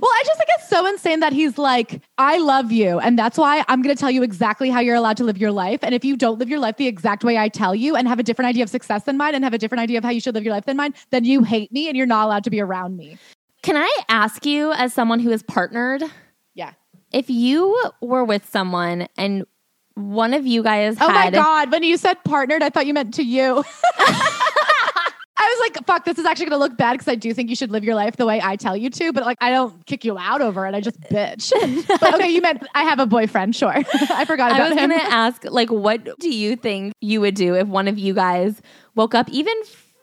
Well, I just think it's so insane that he's like, I love you. And that's why I'm going to tell you exactly how you're allowed to live your life. And if you don't live your life the exact way I tell you and have a different idea of success than mine and have a different idea of how you should live your life than mine, then you hate me and you're not allowed to be around me. Can I ask you, as someone who is partnered, Yeah. if you were with someone and one of you guys Oh my God. When you said partnered, I thought you meant to you. I was like, fuck, this is actually going to look bad because I do think you should live your life the way I tell you to, but like, I don't kick you out over it. I just bitch. but okay, you meant I have a boyfriend. Sure. I forgot about that. I about was him. going to ask, like, what do you think you would do if one of you guys woke up even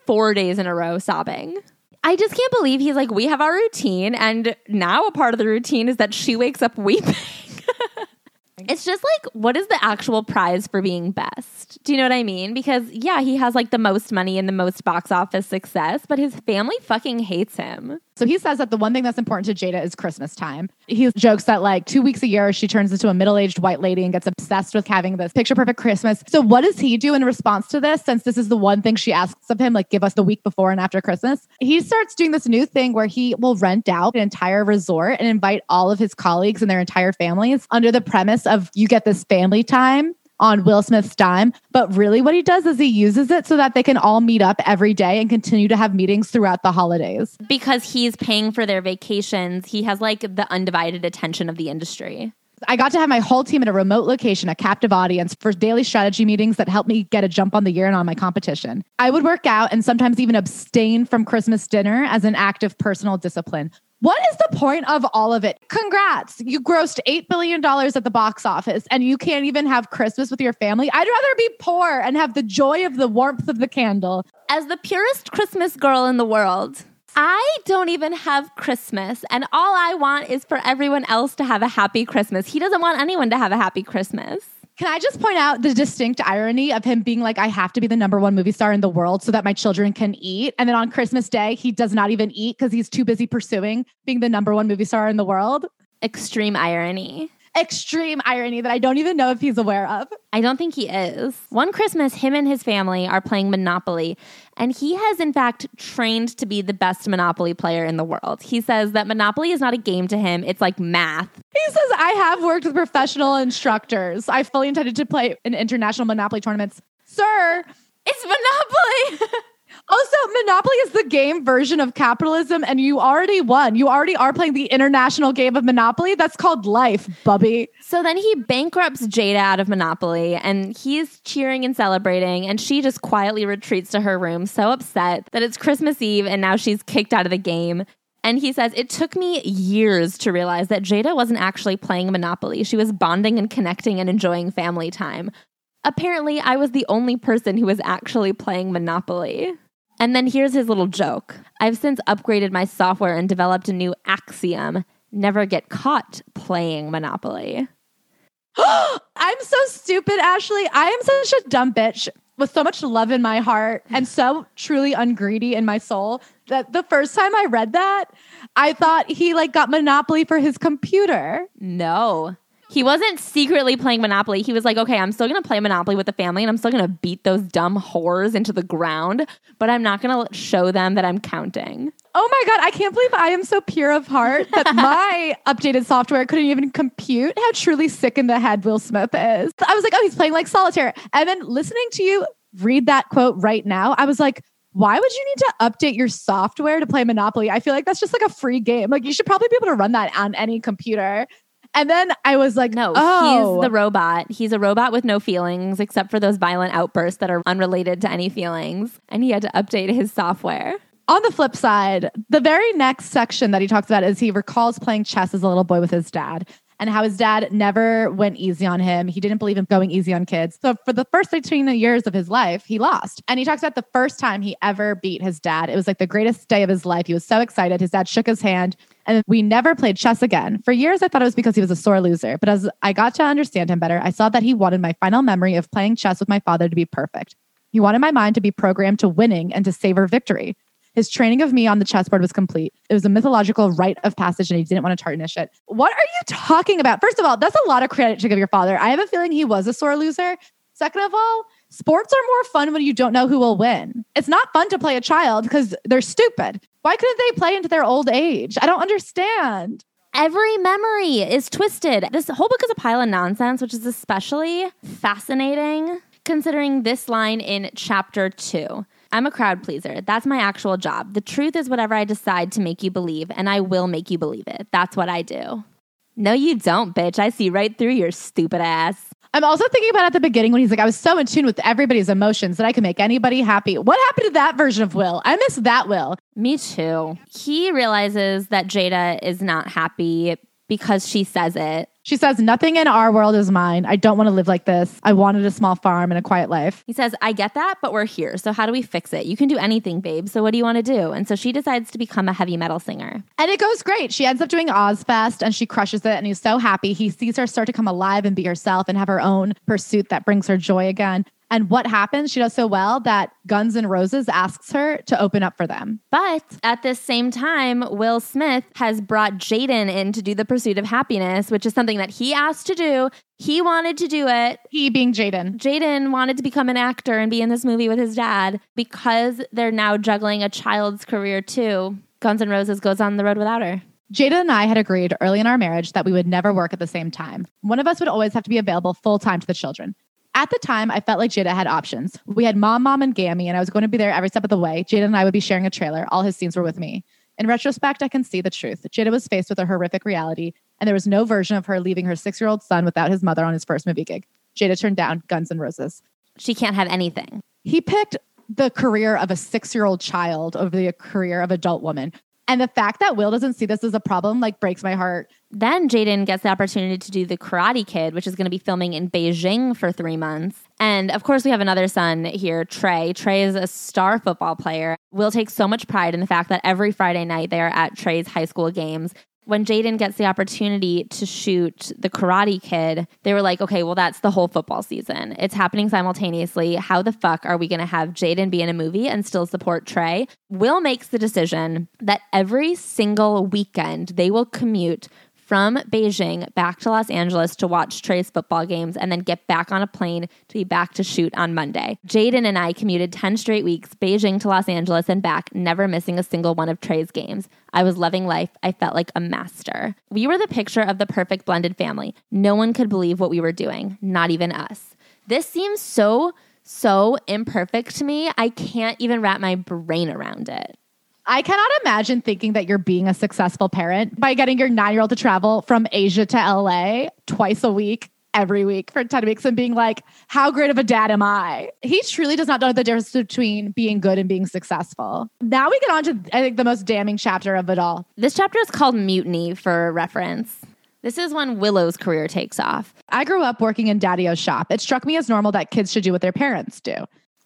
four days in a row sobbing? I just can't believe he's like, we have our routine, and now a part of the routine is that she wakes up weeping. It's just like, what is the actual prize for being best? Do you know what I mean? Because, yeah, he has like the most money and the most box office success, but his family fucking hates him. So he says that the one thing that's important to Jada is Christmas time. He jokes that like two weeks a year, she turns into a middle aged white lady and gets obsessed with having this picture perfect Christmas. So, what does he do in response to this? Since this is the one thing she asks of him, like give us the week before and after Christmas, he starts doing this new thing where he will rent out an entire resort and invite all of his colleagues and their entire families under the premise of you get this family time on Will Smith's dime. But really, what he does is he uses it so that they can all meet up every day and continue to have meetings throughout the holidays. Because he's paying for their vacations, he has like the undivided attention of the industry. I got to have my whole team at a remote location, a captive audience for daily strategy meetings that helped me get a jump on the year and on my competition. I would work out and sometimes even abstain from Christmas dinner as an act of personal discipline. What is the point of all of it? Congrats. You grossed $8 billion at the box office and you can't even have Christmas with your family. I'd rather be poor and have the joy of the warmth of the candle. As the purest Christmas girl in the world, I don't even have Christmas, and all I want is for everyone else to have a happy Christmas. He doesn't want anyone to have a happy Christmas. Can I just point out the distinct irony of him being like, I have to be the number one movie star in the world so that my children can eat. And then on Christmas Day, he does not even eat because he's too busy pursuing being the number one movie star in the world. Extreme irony. Extreme irony that I don't even know if he's aware of. I don't think he is. One Christmas, him and his family are playing Monopoly, and he has, in fact, trained to be the best Monopoly player in the world. He says that Monopoly is not a game to him, it's like math. He says, I have worked with professional instructors. I fully intended to play in international Monopoly tournaments. Sir, It's Monopoly! Also, Monopoly is the game version of capitalism, and you already won. You already are playing the international game of Monopoly. That's called life, Bubby. So then he bankrupts Jada out of Monopoly, and he's cheering and celebrating, and she just quietly retreats to her room, so upset that it's Christmas Eve and now she's kicked out of the game. And he says, It took me years to realize that Jada wasn't actually playing Monopoly. She was bonding and connecting and enjoying family time. Apparently, I was the only person who was actually playing Monopoly. And then here's his little joke I've since upgraded my software and developed a new axiom never get caught playing Monopoly. I'm so stupid, Ashley. I am such a dumb bitch with so much love in my heart and so truly ungreedy in my soul that the first time I read that, I thought he like got Monopoly for his computer. No. He wasn't secretly playing Monopoly. He was like, okay, I'm still going to play Monopoly with the family and I'm still going to beat those dumb whores into the ground, but I'm not going to show them that I'm counting. Oh my God, I can't believe I am so pure of heart that my updated software couldn't even compute how truly sick in the head Will Smith is. I was like, oh, he's playing like solitaire. And then listening to you read that quote right now, I was like, why would you need to update your software to play Monopoly? I feel like that's just like a free game. Like you should probably be able to run that on any computer. And then I was like, no, oh. he's the oh. robot. He's a robot with no feelings except for those violent outbursts that are unrelated to any feelings. And he had to update his software. On the flip side, the very next section that he talks about is he recalls playing chess as a little boy with his dad and how his dad never went easy on him. He didn't believe in going easy on kids. So for the first 13 years of his life, he lost. And he talks about the first time he ever beat his dad. It was like the greatest day of his life. He was so excited. His dad shook his hand and we never played chess again. For years, I thought it was because he was a sore loser. But as I got to understand him better, I saw that he wanted my final memory of playing chess with my father to be perfect. He wanted my mind to be programmed to winning and to savor victory. His training of me on the chessboard was complete. It was a mythological rite of passage and he didn't want to tarnish it. What are you talking about? First of all, that's a lot of credit to give your father. I have a feeling he was a sore loser. Second of all, sports are more fun when you don't know who will win. It's not fun to play a child because they're stupid. Why couldn't they play into their old age? I don't understand. Every memory is twisted. This whole book is a pile of nonsense, which is especially fascinating considering this line in chapter two. I'm a crowd pleaser. That's my actual job. The truth is whatever I decide to make you believe, and I will make you believe it. That's what I do. No, you don't, bitch. I see right through your stupid ass. I'm also thinking about at the beginning when he's like, I was so in tune with everybody's emotions that I could make anybody happy. What happened to that version of Will? I miss that Will. Me too. He realizes that Jada is not happy because she says it. She says, Nothing in our world is mine. I don't want to live like this. I wanted a small farm and a quiet life. He says, I get that, but we're here. So how do we fix it? You can do anything, babe. So what do you want to do? And so she decides to become a heavy metal singer. And it goes great. She ends up doing Ozzfest and she crushes it. And he's so happy. He sees her start to come alive and be herself and have her own pursuit that brings her joy again. And what happens? She does so well that Guns N' Roses asks her to open up for them. But at this same time, Will Smith has brought Jaden in to do the Pursuit of Happyness, which is something that he asked to do. He wanted to do it. He being Jaden. Jaden wanted to become an actor and be in this movie with his dad because they're now juggling a child's career too. Guns N' Roses goes on the road without her. Jada and I had agreed early in our marriage that we would never work at the same time. One of us would always have to be available full time to the children. At the time, I felt like Jada had options. We had mom, mom, and Gammy, and I was going to be there every step of the way. Jada and I would be sharing a trailer. All his scenes were with me. In retrospect, I can see the truth. Jada was faced with a horrific reality, and there was no version of her leaving her six year old son without his mother on his first movie gig. Jada turned down Guns N' Roses. She can't have anything. He picked the career of a six year old child over the career of adult woman. And the fact that Will doesn't see this as a problem like breaks my heart. Then Jaden gets the opportunity to do The Karate Kid, which is going to be filming in Beijing for three months. And of course, we have another son here, Trey. Trey is a star football player. Will takes so much pride in the fact that every Friday night they are at Trey's high school games when Jaden gets the opportunity to shoot the Karate Kid, they were like, okay, well, that's the whole football season. It's happening simultaneously. How the fuck are we going to have Jaden be in a movie and still support Trey? Will makes the decision that every single weekend they will commute from Beijing back to Los Angeles to watch Trey's football games and then get back on a plane to be back to shoot on Monday. Jaden and I commuted 10 straight weeks, Beijing to Los Angeles and back, never missing a single one of Trey's games. I was loving life. I felt like a master. We were the picture of the perfect blended family. No one could believe what we were doing, not even us. This seems so so imperfect to me. I can't even wrap my brain around it. I cannot imagine thinking that you're being a successful parent by getting your nine year old to travel from Asia to LA twice a week, every week for 10 weeks and being like, how great of a dad am I? He truly does not know the difference between being good and being successful. Now we get on to, I think, the most damning chapter of it all. This chapter is called Mutiny for reference. This is when Willow's career takes off. I grew up working in Daddio's shop. It struck me as normal that kids should do what their parents do.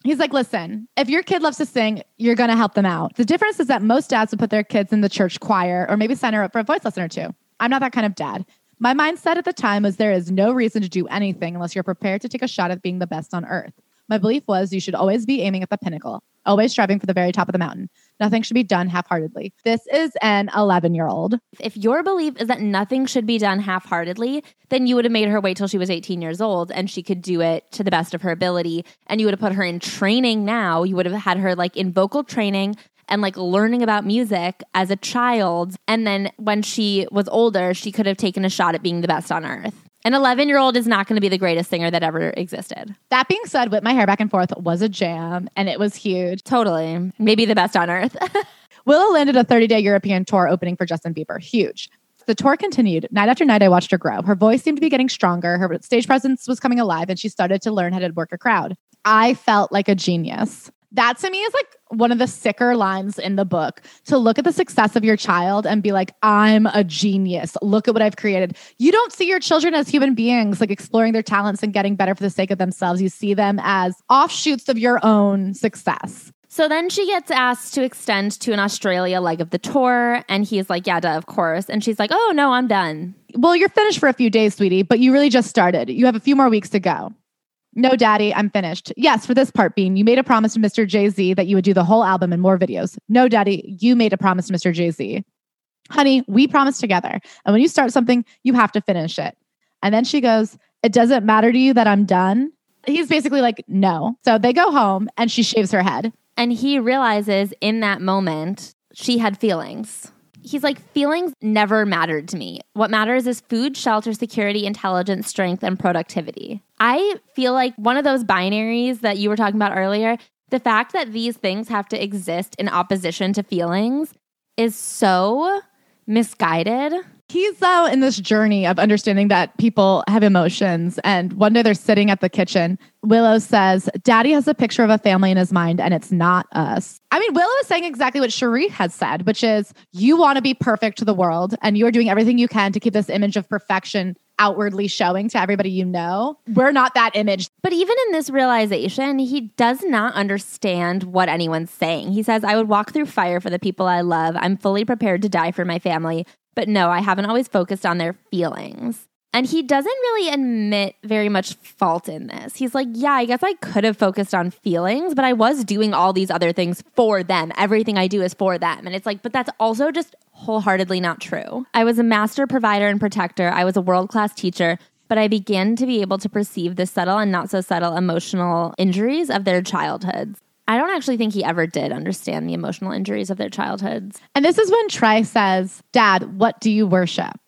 He's like, listen, if your kid loves to sing, you're going to help them out. The difference is that most dads would put their kids in the church choir or maybe sign her up for a voice lesson or two. I'm not that kind of dad. My mindset at the time was there is no reason to do anything unless you're prepared to take a shot at being the best on earth. My belief was you should always be aiming at the pinnacle, always striving for the very top of the mountain. Nothing should be done half heartedly. This is an 11 year old. If your belief is that nothing should be done half heartedly, then you would have made her wait till she was 18 years old and she could do it to the best of her ability. And you would have put her in training now. You would have had her like in vocal training and like learning about music as a child. And then when she was older, she could have taken a shot at being the best on earth. An 11 year old is not going to be the greatest singer that ever existed. That being said, Whip My Hair Back and Forth was a jam and it was huge. Totally. Maybe the best on earth. Willow landed a 30 day European tour opening for Justin Bieber. Huge. The tour continued. Night after night, I watched her grow. Her voice seemed to be getting stronger. Her stage presence was coming alive, and she started to learn how to work a crowd. I felt like a genius. That to me is like one of the sicker lines in the book to look at the success of your child and be like, I'm a genius. Look at what I've created. You don't see your children as human beings, like exploring their talents and getting better for the sake of themselves. You see them as offshoots of your own success. So then she gets asked to extend to an Australia leg of the tour. And he's like, Yeah, duh, of course. And she's like, Oh, no, I'm done. Well, you're finished for a few days, sweetie, but you really just started. You have a few more weeks to go. No, daddy, I'm finished. Yes, for this part, Bean, you made a promise to Mr. Jay Z that you would do the whole album and more videos. No, daddy, you made a promise to Mr. Jay Z. Honey, we promised together. And when you start something, you have to finish it. And then she goes, It doesn't matter to you that I'm done. He's basically like, No. So they go home and she shaves her head. And he realizes in that moment she had feelings. He's like, feelings never mattered to me. What matters is food, shelter, security, intelligence, strength, and productivity. I feel like one of those binaries that you were talking about earlier, the fact that these things have to exist in opposition to feelings is so misguided. He's though in this journey of understanding that people have emotions. And one day they're sitting at the kitchen. Willow says, Daddy has a picture of a family in his mind, and it's not us. I mean, Willow is saying exactly what Sheree has said, which is you want to be perfect to the world, and you're doing everything you can to keep this image of perfection outwardly showing to everybody you know. We're not that image. But even in this realization, he does not understand what anyone's saying. He says, I would walk through fire for the people I love. I'm fully prepared to die for my family. But no, I haven't always focused on their feelings. And he doesn't really admit very much fault in this. He's like, yeah, I guess I could have focused on feelings, but I was doing all these other things for them. Everything I do is for them. And it's like, but that's also just wholeheartedly not true. I was a master provider and protector, I was a world class teacher, but I began to be able to perceive the subtle and not so subtle emotional injuries of their childhoods. I don't actually think he ever did understand the emotional injuries of their childhoods. And this is when Trey says, Dad, what do you worship?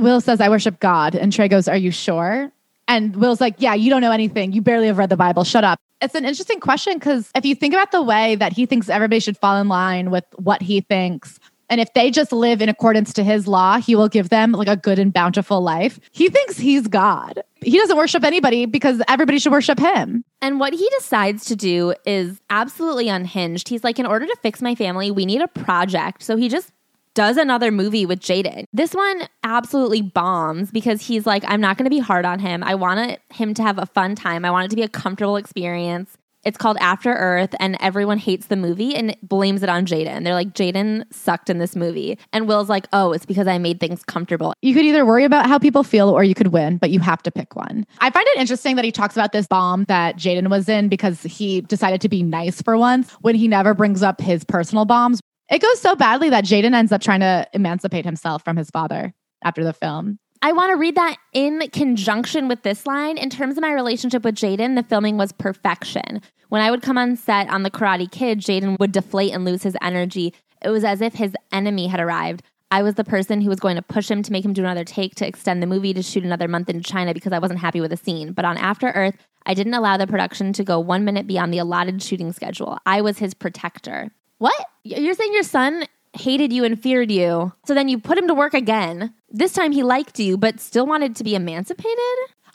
Will says, I worship God. And Trey goes, Are you sure? And Will's like, Yeah, you don't know anything. You barely have read the Bible. Shut up. It's an interesting question because if you think about the way that he thinks everybody should fall in line with what he thinks, and if they just live in accordance to his law, he will give them like a good and bountiful life. He thinks he's God. He doesn't worship anybody because everybody should worship him. And what he decides to do is absolutely unhinged. He's like, in order to fix my family, we need a project. So he just does another movie with Jaden. This one absolutely bombs because he's like, I'm not going to be hard on him. I want him to have a fun time. I want it to be a comfortable experience. It's called After Earth, and everyone hates the movie and blames it on Jaden. They're like, Jaden sucked in this movie. And Will's like, oh, it's because I made things comfortable. You could either worry about how people feel or you could win, but you have to pick one. I find it interesting that he talks about this bomb that Jaden was in because he decided to be nice for once when he never brings up his personal bombs. It goes so badly that Jaden ends up trying to emancipate himself from his father after the film. I want to read that in conjunction with this line. In terms of my relationship with Jaden, the filming was perfection. When I would come on set on The Karate Kid, Jaden would deflate and lose his energy. It was as if his enemy had arrived. I was the person who was going to push him to make him do another take to extend the movie to shoot another month in China because I wasn't happy with the scene. But on After Earth, I didn't allow the production to go one minute beyond the allotted shooting schedule. I was his protector. What? You're saying your son hated you and feared you, so then you put him to work again. This time he liked you, but still wanted to be emancipated?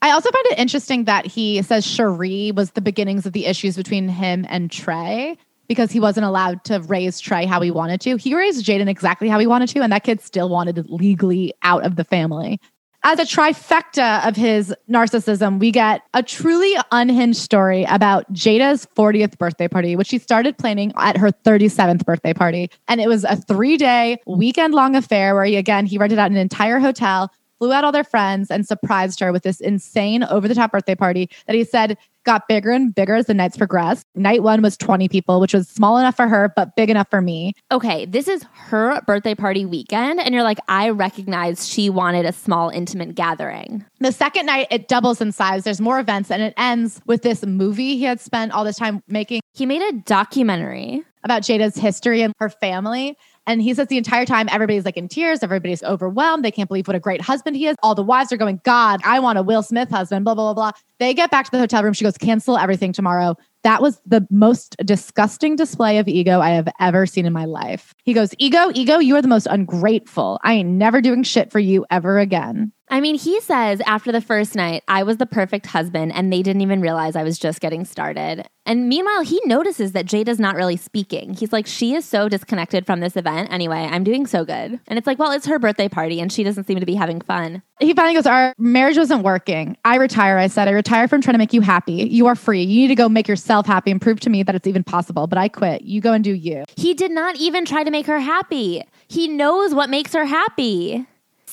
I also find it interesting that he says Sheree was the beginnings of the issues between him and Trey because he wasn't allowed to raise Trey how he wanted to. He raised Jaden exactly how he wanted to, and that kid still wanted legally out of the family. As a trifecta of his narcissism, we get a truly unhinged story about Jada's 40th birthday party, which she started planning at her 37th birthday party. And it was a three day, weekend long affair where he, again, he rented out an entire hotel flew out all their friends and surprised her with this insane over the top birthday party that he said got bigger and bigger as the nights progressed. Night one was 20 people, which was small enough for her, but big enough for me. Okay, this is her birthday party weekend. And you're like, I recognize she wanted a small, intimate gathering. The second night, it doubles in size. There's more events, and it ends with this movie he had spent all this time making. He made a documentary about Jada's history and her family. And he says the entire time, everybody's like in tears, everybody's overwhelmed. They can't believe what a great husband he is. All the wives are going, God, I want a Will Smith husband, blah, blah, blah, blah. They get back to the hotel room. She goes, cancel everything tomorrow. That was the most disgusting display of ego I have ever seen in my life. He goes, Ego, ego, you are the most ungrateful. I ain't never doing shit for you ever again. I mean, he says after the first night, I was the perfect husband and they didn't even realize I was just getting started. And meanwhile, he notices that Jada's not really speaking. He's like, she is so disconnected from this event. Anyway, I'm doing so good. And it's like, well, it's her birthday party and she doesn't seem to be having fun. He finally goes, Our marriage wasn't working. I retire. I said, I retire from trying to make you happy. You are free. You need to go make yourself happy and prove to me that it's even possible. But I quit. You go and do you. He did not even try to make her happy. He knows what makes her happy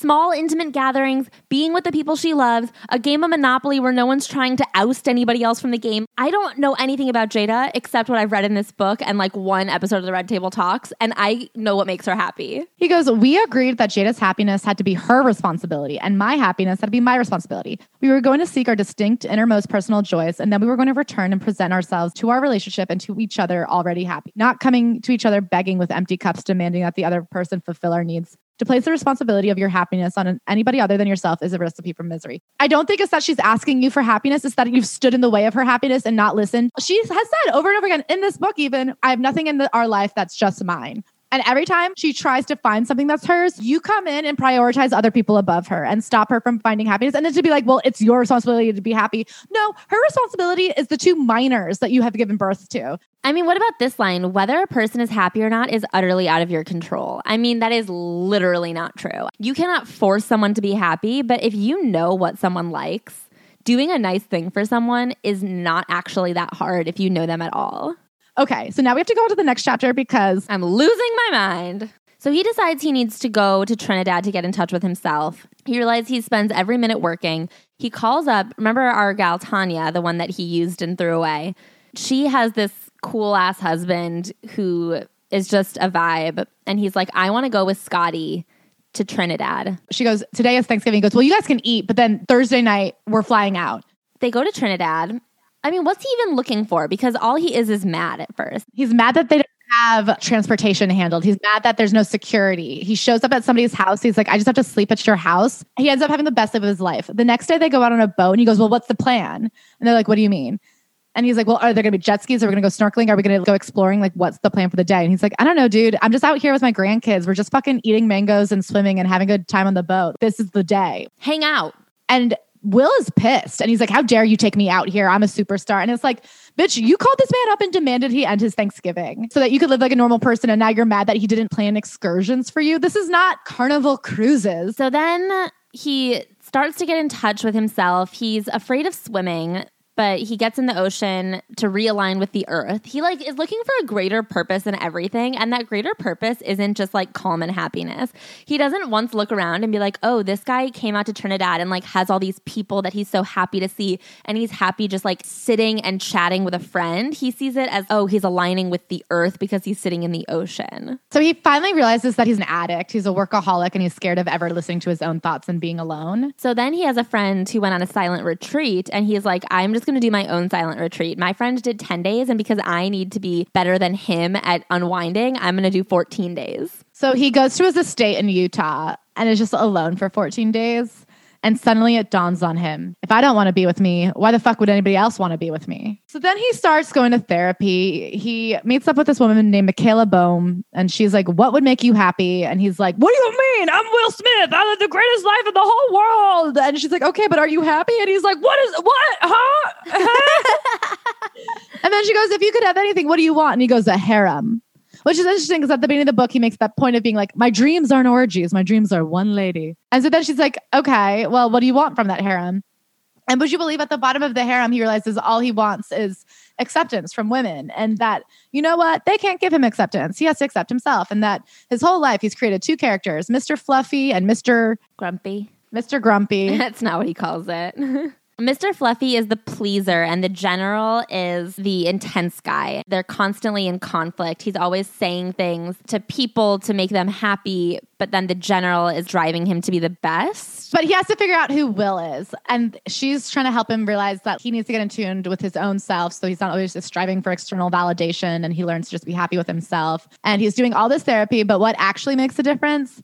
small, intimate gatherings, being with the people she loves, a game of Monopoly where no one's trying to oust anybody else from the game. I don't know anything about Jada except what I've read in this book and like one episode of the Red Table Talks, and I know what makes her happy. He goes, We agreed that Jada's happiness had to be her responsibility, and my happiness had to be my responsibility. We were going to seek our distinct innermost personal joys, and then we were going to return and present ourselves to our relationship and to each other already happy, not coming to each other begging with empty cups, demanding that the other person fulfill our needs. To place the responsibility of your happiness on anybody other than yourself is a recipe for misery. I don't think it's that she's asking you for happiness, it's that you've stood in the way of her happiness and not listened. She has said over and over again in this book, even, I have nothing in the, our life that's just mine. And every time she tries to find something that's hers, you come in and prioritize other people above her and stop her from finding happiness. And then to be like, well, it's your responsibility to be happy. No, her responsibility is the two minors that you have given birth to. I mean, what about this line? Whether a person is happy or not is utterly out of your control. I mean, that is literally not true. You cannot force someone to be happy, but if you know what someone likes, doing a nice thing for someone is not actually that hard if you know them at all. Okay, so now we have to go on to the next chapter because I'm losing my mind. So he decides he needs to go to Trinidad to get in touch with himself. He realizes he spends every minute working. He calls up, remember our gal Tanya, the one that he used and threw away? She has this cool ass husband who is just a vibe. And he's like, I want to go with Scotty to Trinidad. She goes, Today is Thanksgiving. He goes, Well, you guys can eat, but then Thursday night, we're flying out. They go to Trinidad. I mean, what's he even looking for? Because all he is is mad at first. He's mad that they don't have transportation handled. He's mad that there's no security. He shows up at somebody's house. He's like, I just have to sleep at your house. He ends up having the best sleep of his life. The next day they go out on a boat and he goes, Well, what's the plan? And they're like, What do you mean? And he's like, Well, are there gonna be jet skis? Are we gonna go snorkeling? Are we gonna go exploring? Like, what's the plan for the day? And he's like, I don't know, dude. I'm just out here with my grandkids. We're just fucking eating mangoes and swimming and having a good time on the boat. This is the day. Hang out. And Will is pissed and he's like, How dare you take me out here? I'm a superstar. And it's like, Bitch, you called this man up and demanded he end his Thanksgiving so that you could live like a normal person. And now you're mad that he didn't plan excursions for you. This is not carnival cruises. So then he starts to get in touch with himself. He's afraid of swimming but he gets in the ocean to realign with the earth. He like is looking for a greater purpose in everything and that greater purpose isn't just like calm and happiness. He doesn't once look around and be like, "Oh, this guy came out to Trinidad and like has all these people that he's so happy to see and he's happy just like sitting and chatting with a friend." He sees it as, "Oh, he's aligning with the earth because he's sitting in the ocean." So he finally realizes that he's an addict. He's a workaholic and he's scared of ever listening to his own thoughts and being alone. So then he has a friend who went on a silent retreat and he's like, "I'm just going to do my own silent retreat. My friend did 10 days, and because I need to be better than him at unwinding, I'm going to do 14 days. So he goes to his estate in Utah and is just alone for 14 days. And suddenly it dawns on him if I don't want to be with me, why the fuck would anybody else want to be with me? So then he starts going to therapy. He meets up with this woman named Michaela Boehm, and she's like, What would make you happy? And he's like, What do you mean? I'm Will Smith. I live the greatest life in the whole world. And she's like, Okay, but are you happy? And he's like, What is what? Huh? and then she goes, If you could have anything, what do you want? And he goes, A harem which is interesting because at the beginning of the book, he makes that point of being like, My dreams aren't orgies, my dreams are one lady. And so then she's like, Okay, well, what do you want from that harem? And would you believe at the bottom of the harem, he realizes all he wants is acceptance from women and that, you know what, they can't give him acceptance. He has to accept himself. And that his whole life, he's created two characters, Mr. Fluffy and Mr. Grumpy. Mr. Grumpy. That's not what he calls it. Mr. Fluffy is the pleaser, and the general is the intense guy. They're constantly in conflict. He's always saying things to people to make them happy, but then the general is driving him to be the best. But he has to figure out who Will is. And she's trying to help him realize that he needs to get in tune with his own self. So he's not always just striving for external validation and he learns to just be happy with himself. And he's doing all this therapy. But what actually makes a difference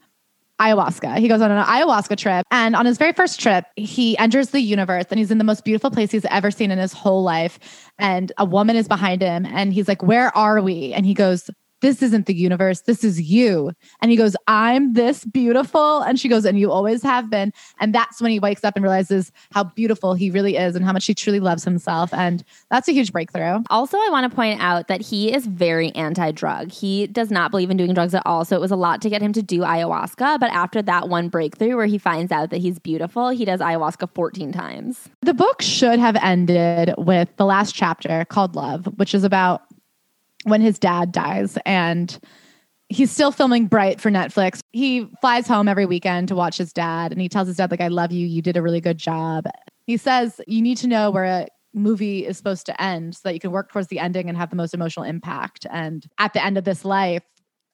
ayahuasca. He goes on an ayahuasca trip. And on his very first trip, he enters the universe and he's in the most beautiful place he's ever seen in his whole life. And a woman is behind him and he's like, Where are we? And he goes, this isn't the universe. This is you. And he goes, I'm this beautiful. And she goes, and you always have been. And that's when he wakes up and realizes how beautiful he really is and how much he truly loves himself. And that's a huge breakthrough. Also, I want to point out that he is very anti drug. He does not believe in doing drugs at all. So it was a lot to get him to do ayahuasca. But after that one breakthrough where he finds out that he's beautiful, he does ayahuasca 14 times. The book should have ended with the last chapter called Love, which is about when his dad dies and he's still filming Bright for Netflix. He flies home every weekend to watch his dad and he tells his dad like I love you, you did a really good job. He says you need to know where a movie is supposed to end so that you can work towards the ending and have the most emotional impact. And at the end of this life,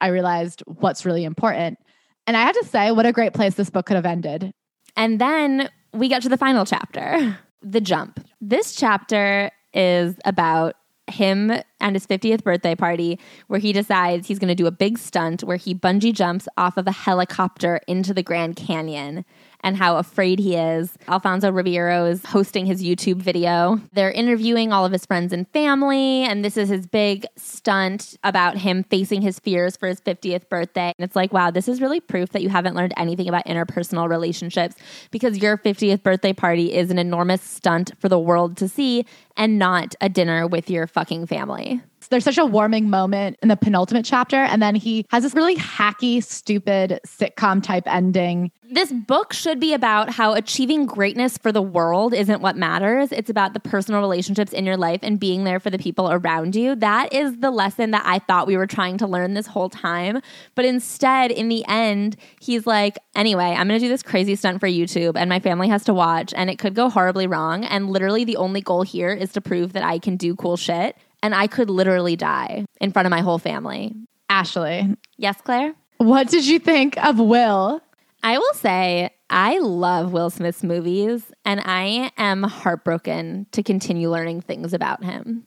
I realized what's really important. And I had to say what a great place this book could have ended. And then we get to the final chapter, The Jump. This chapter is about him and his 50th birthday party where he decides he's going to do a big stunt where he bungee jumps off of a helicopter into the Grand Canyon and how afraid he is. Alfonso Ribeiro is hosting his YouTube video. They're interviewing all of his friends and family, and this is his big stunt about him facing his fears for his 50th birthday. And it's like, wow, this is really proof that you haven't learned anything about interpersonal relationships because your 50th birthday party is an enormous stunt for the world to see and not a dinner with your fucking family. There's such a warming moment in the penultimate chapter. And then he has this really hacky, stupid sitcom type ending. This book should be about how achieving greatness for the world isn't what matters. It's about the personal relationships in your life and being there for the people around you. That is the lesson that I thought we were trying to learn this whole time. But instead, in the end, he's like, anyway, I'm going to do this crazy stunt for YouTube and my family has to watch and it could go horribly wrong. And literally, the only goal here is to prove that I can do cool shit and I could literally die in front of my whole family. Ashley. Yes, Claire? What did you think of Will? I will say I love Will Smith's movies and I am heartbroken to continue learning things about him.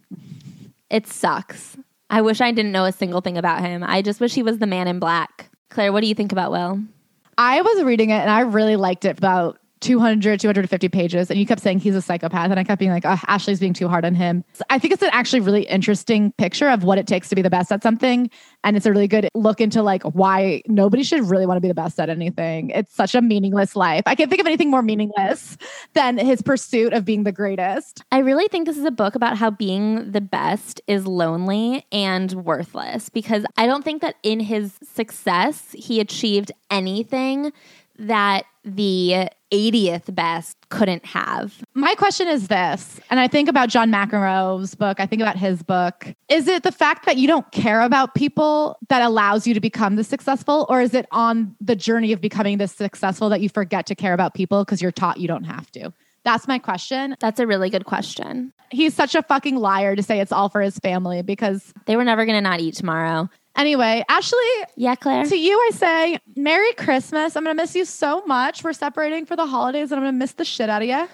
It sucks. I wish I didn't know a single thing about him. I just wish he was the man in black. Claire, what do you think about Will? I was reading it and I really liked it about 200, 250 pages. And you kept saying he's a psychopath. And I kept being like, oh, Ashley's being too hard on him. So I think it's an actually really interesting picture of what it takes to be the best at something. And it's a really good look into like why nobody should really want to be the best at anything. It's such a meaningless life. I can't think of anything more meaningless than his pursuit of being the greatest. I really think this is a book about how being the best is lonely and worthless because I don't think that in his success, he achieved anything that the 80th best couldn't have. My question is this, and I think about John McEnroe's book, I think about his book. Is it the fact that you don't care about people that allows you to become the successful, or is it on the journey of becoming this successful that you forget to care about people because you're taught you don't have to? That's my question. That's a really good question. He's such a fucking liar to say it's all for his family because they were never going to not eat tomorrow. Anyway, Ashley. Yeah, Claire. To you, I say Merry Christmas. I'm going to miss you so much. We're separating for the holidays and I'm going to miss the shit out of you.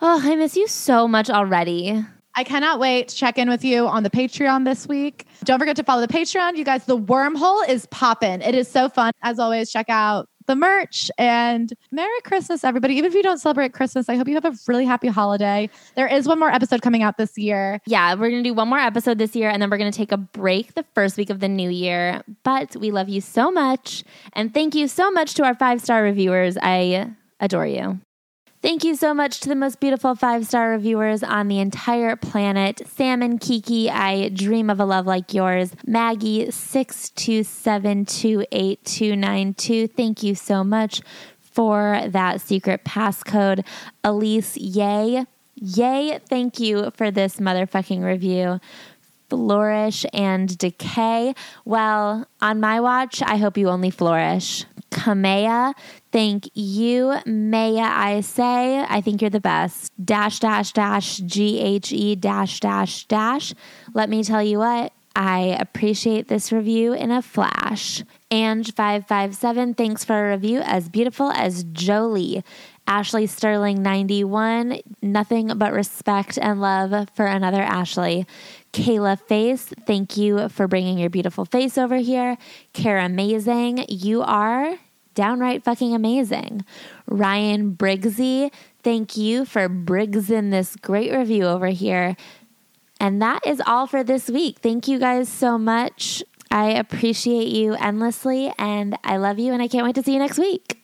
Oh, I miss you so much already. I cannot wait to check in with you on the Patreon this week. Don't forget to follow the Patreon. You guys, the wormhole is popping. It is so fun. As always, check out the merch and Merry Christmas, everybody. Even if you don't celebrate Christmas, I hope you have a really happy holiday. There is one more episode coming out this year. Yeah, we're going to do one more episode this year and then we're going to take a break the first week of the new year. But we love you so much. And thank you so much to our five star reviewers. I adore you. Thank you so much to the most beautiful five star reviewers on the entire planet Sam and Kiki, I dream of a love like yours. Maggie, 627282292. Thank you so much for that secret passcode. Elise, yay. Yay. Thank you for this motherfucking review flourish and decay. Well, on my watch, I hope you only flourish. Kamea, thank you. Maya, I say, I think you're the best. Dash, dash, dash, G H E, dash, dash, dash. Let me tell you what, I appreciate this review in a flash. Ange557, thanks for a review as beautiful as Jolie. Ashley Sterling 91, nothing but respect and love for another Ashley. Kayla Face, thank you for bringing your beautiful face over here. Kara Amazing, you are downright fucking amazing. Ryan Briggsy, thank you for Briggsing this great review over here. And that is all for this week. Thank you guys so much. I appreciate you endlessly and I love you and I can't wait to see you next week.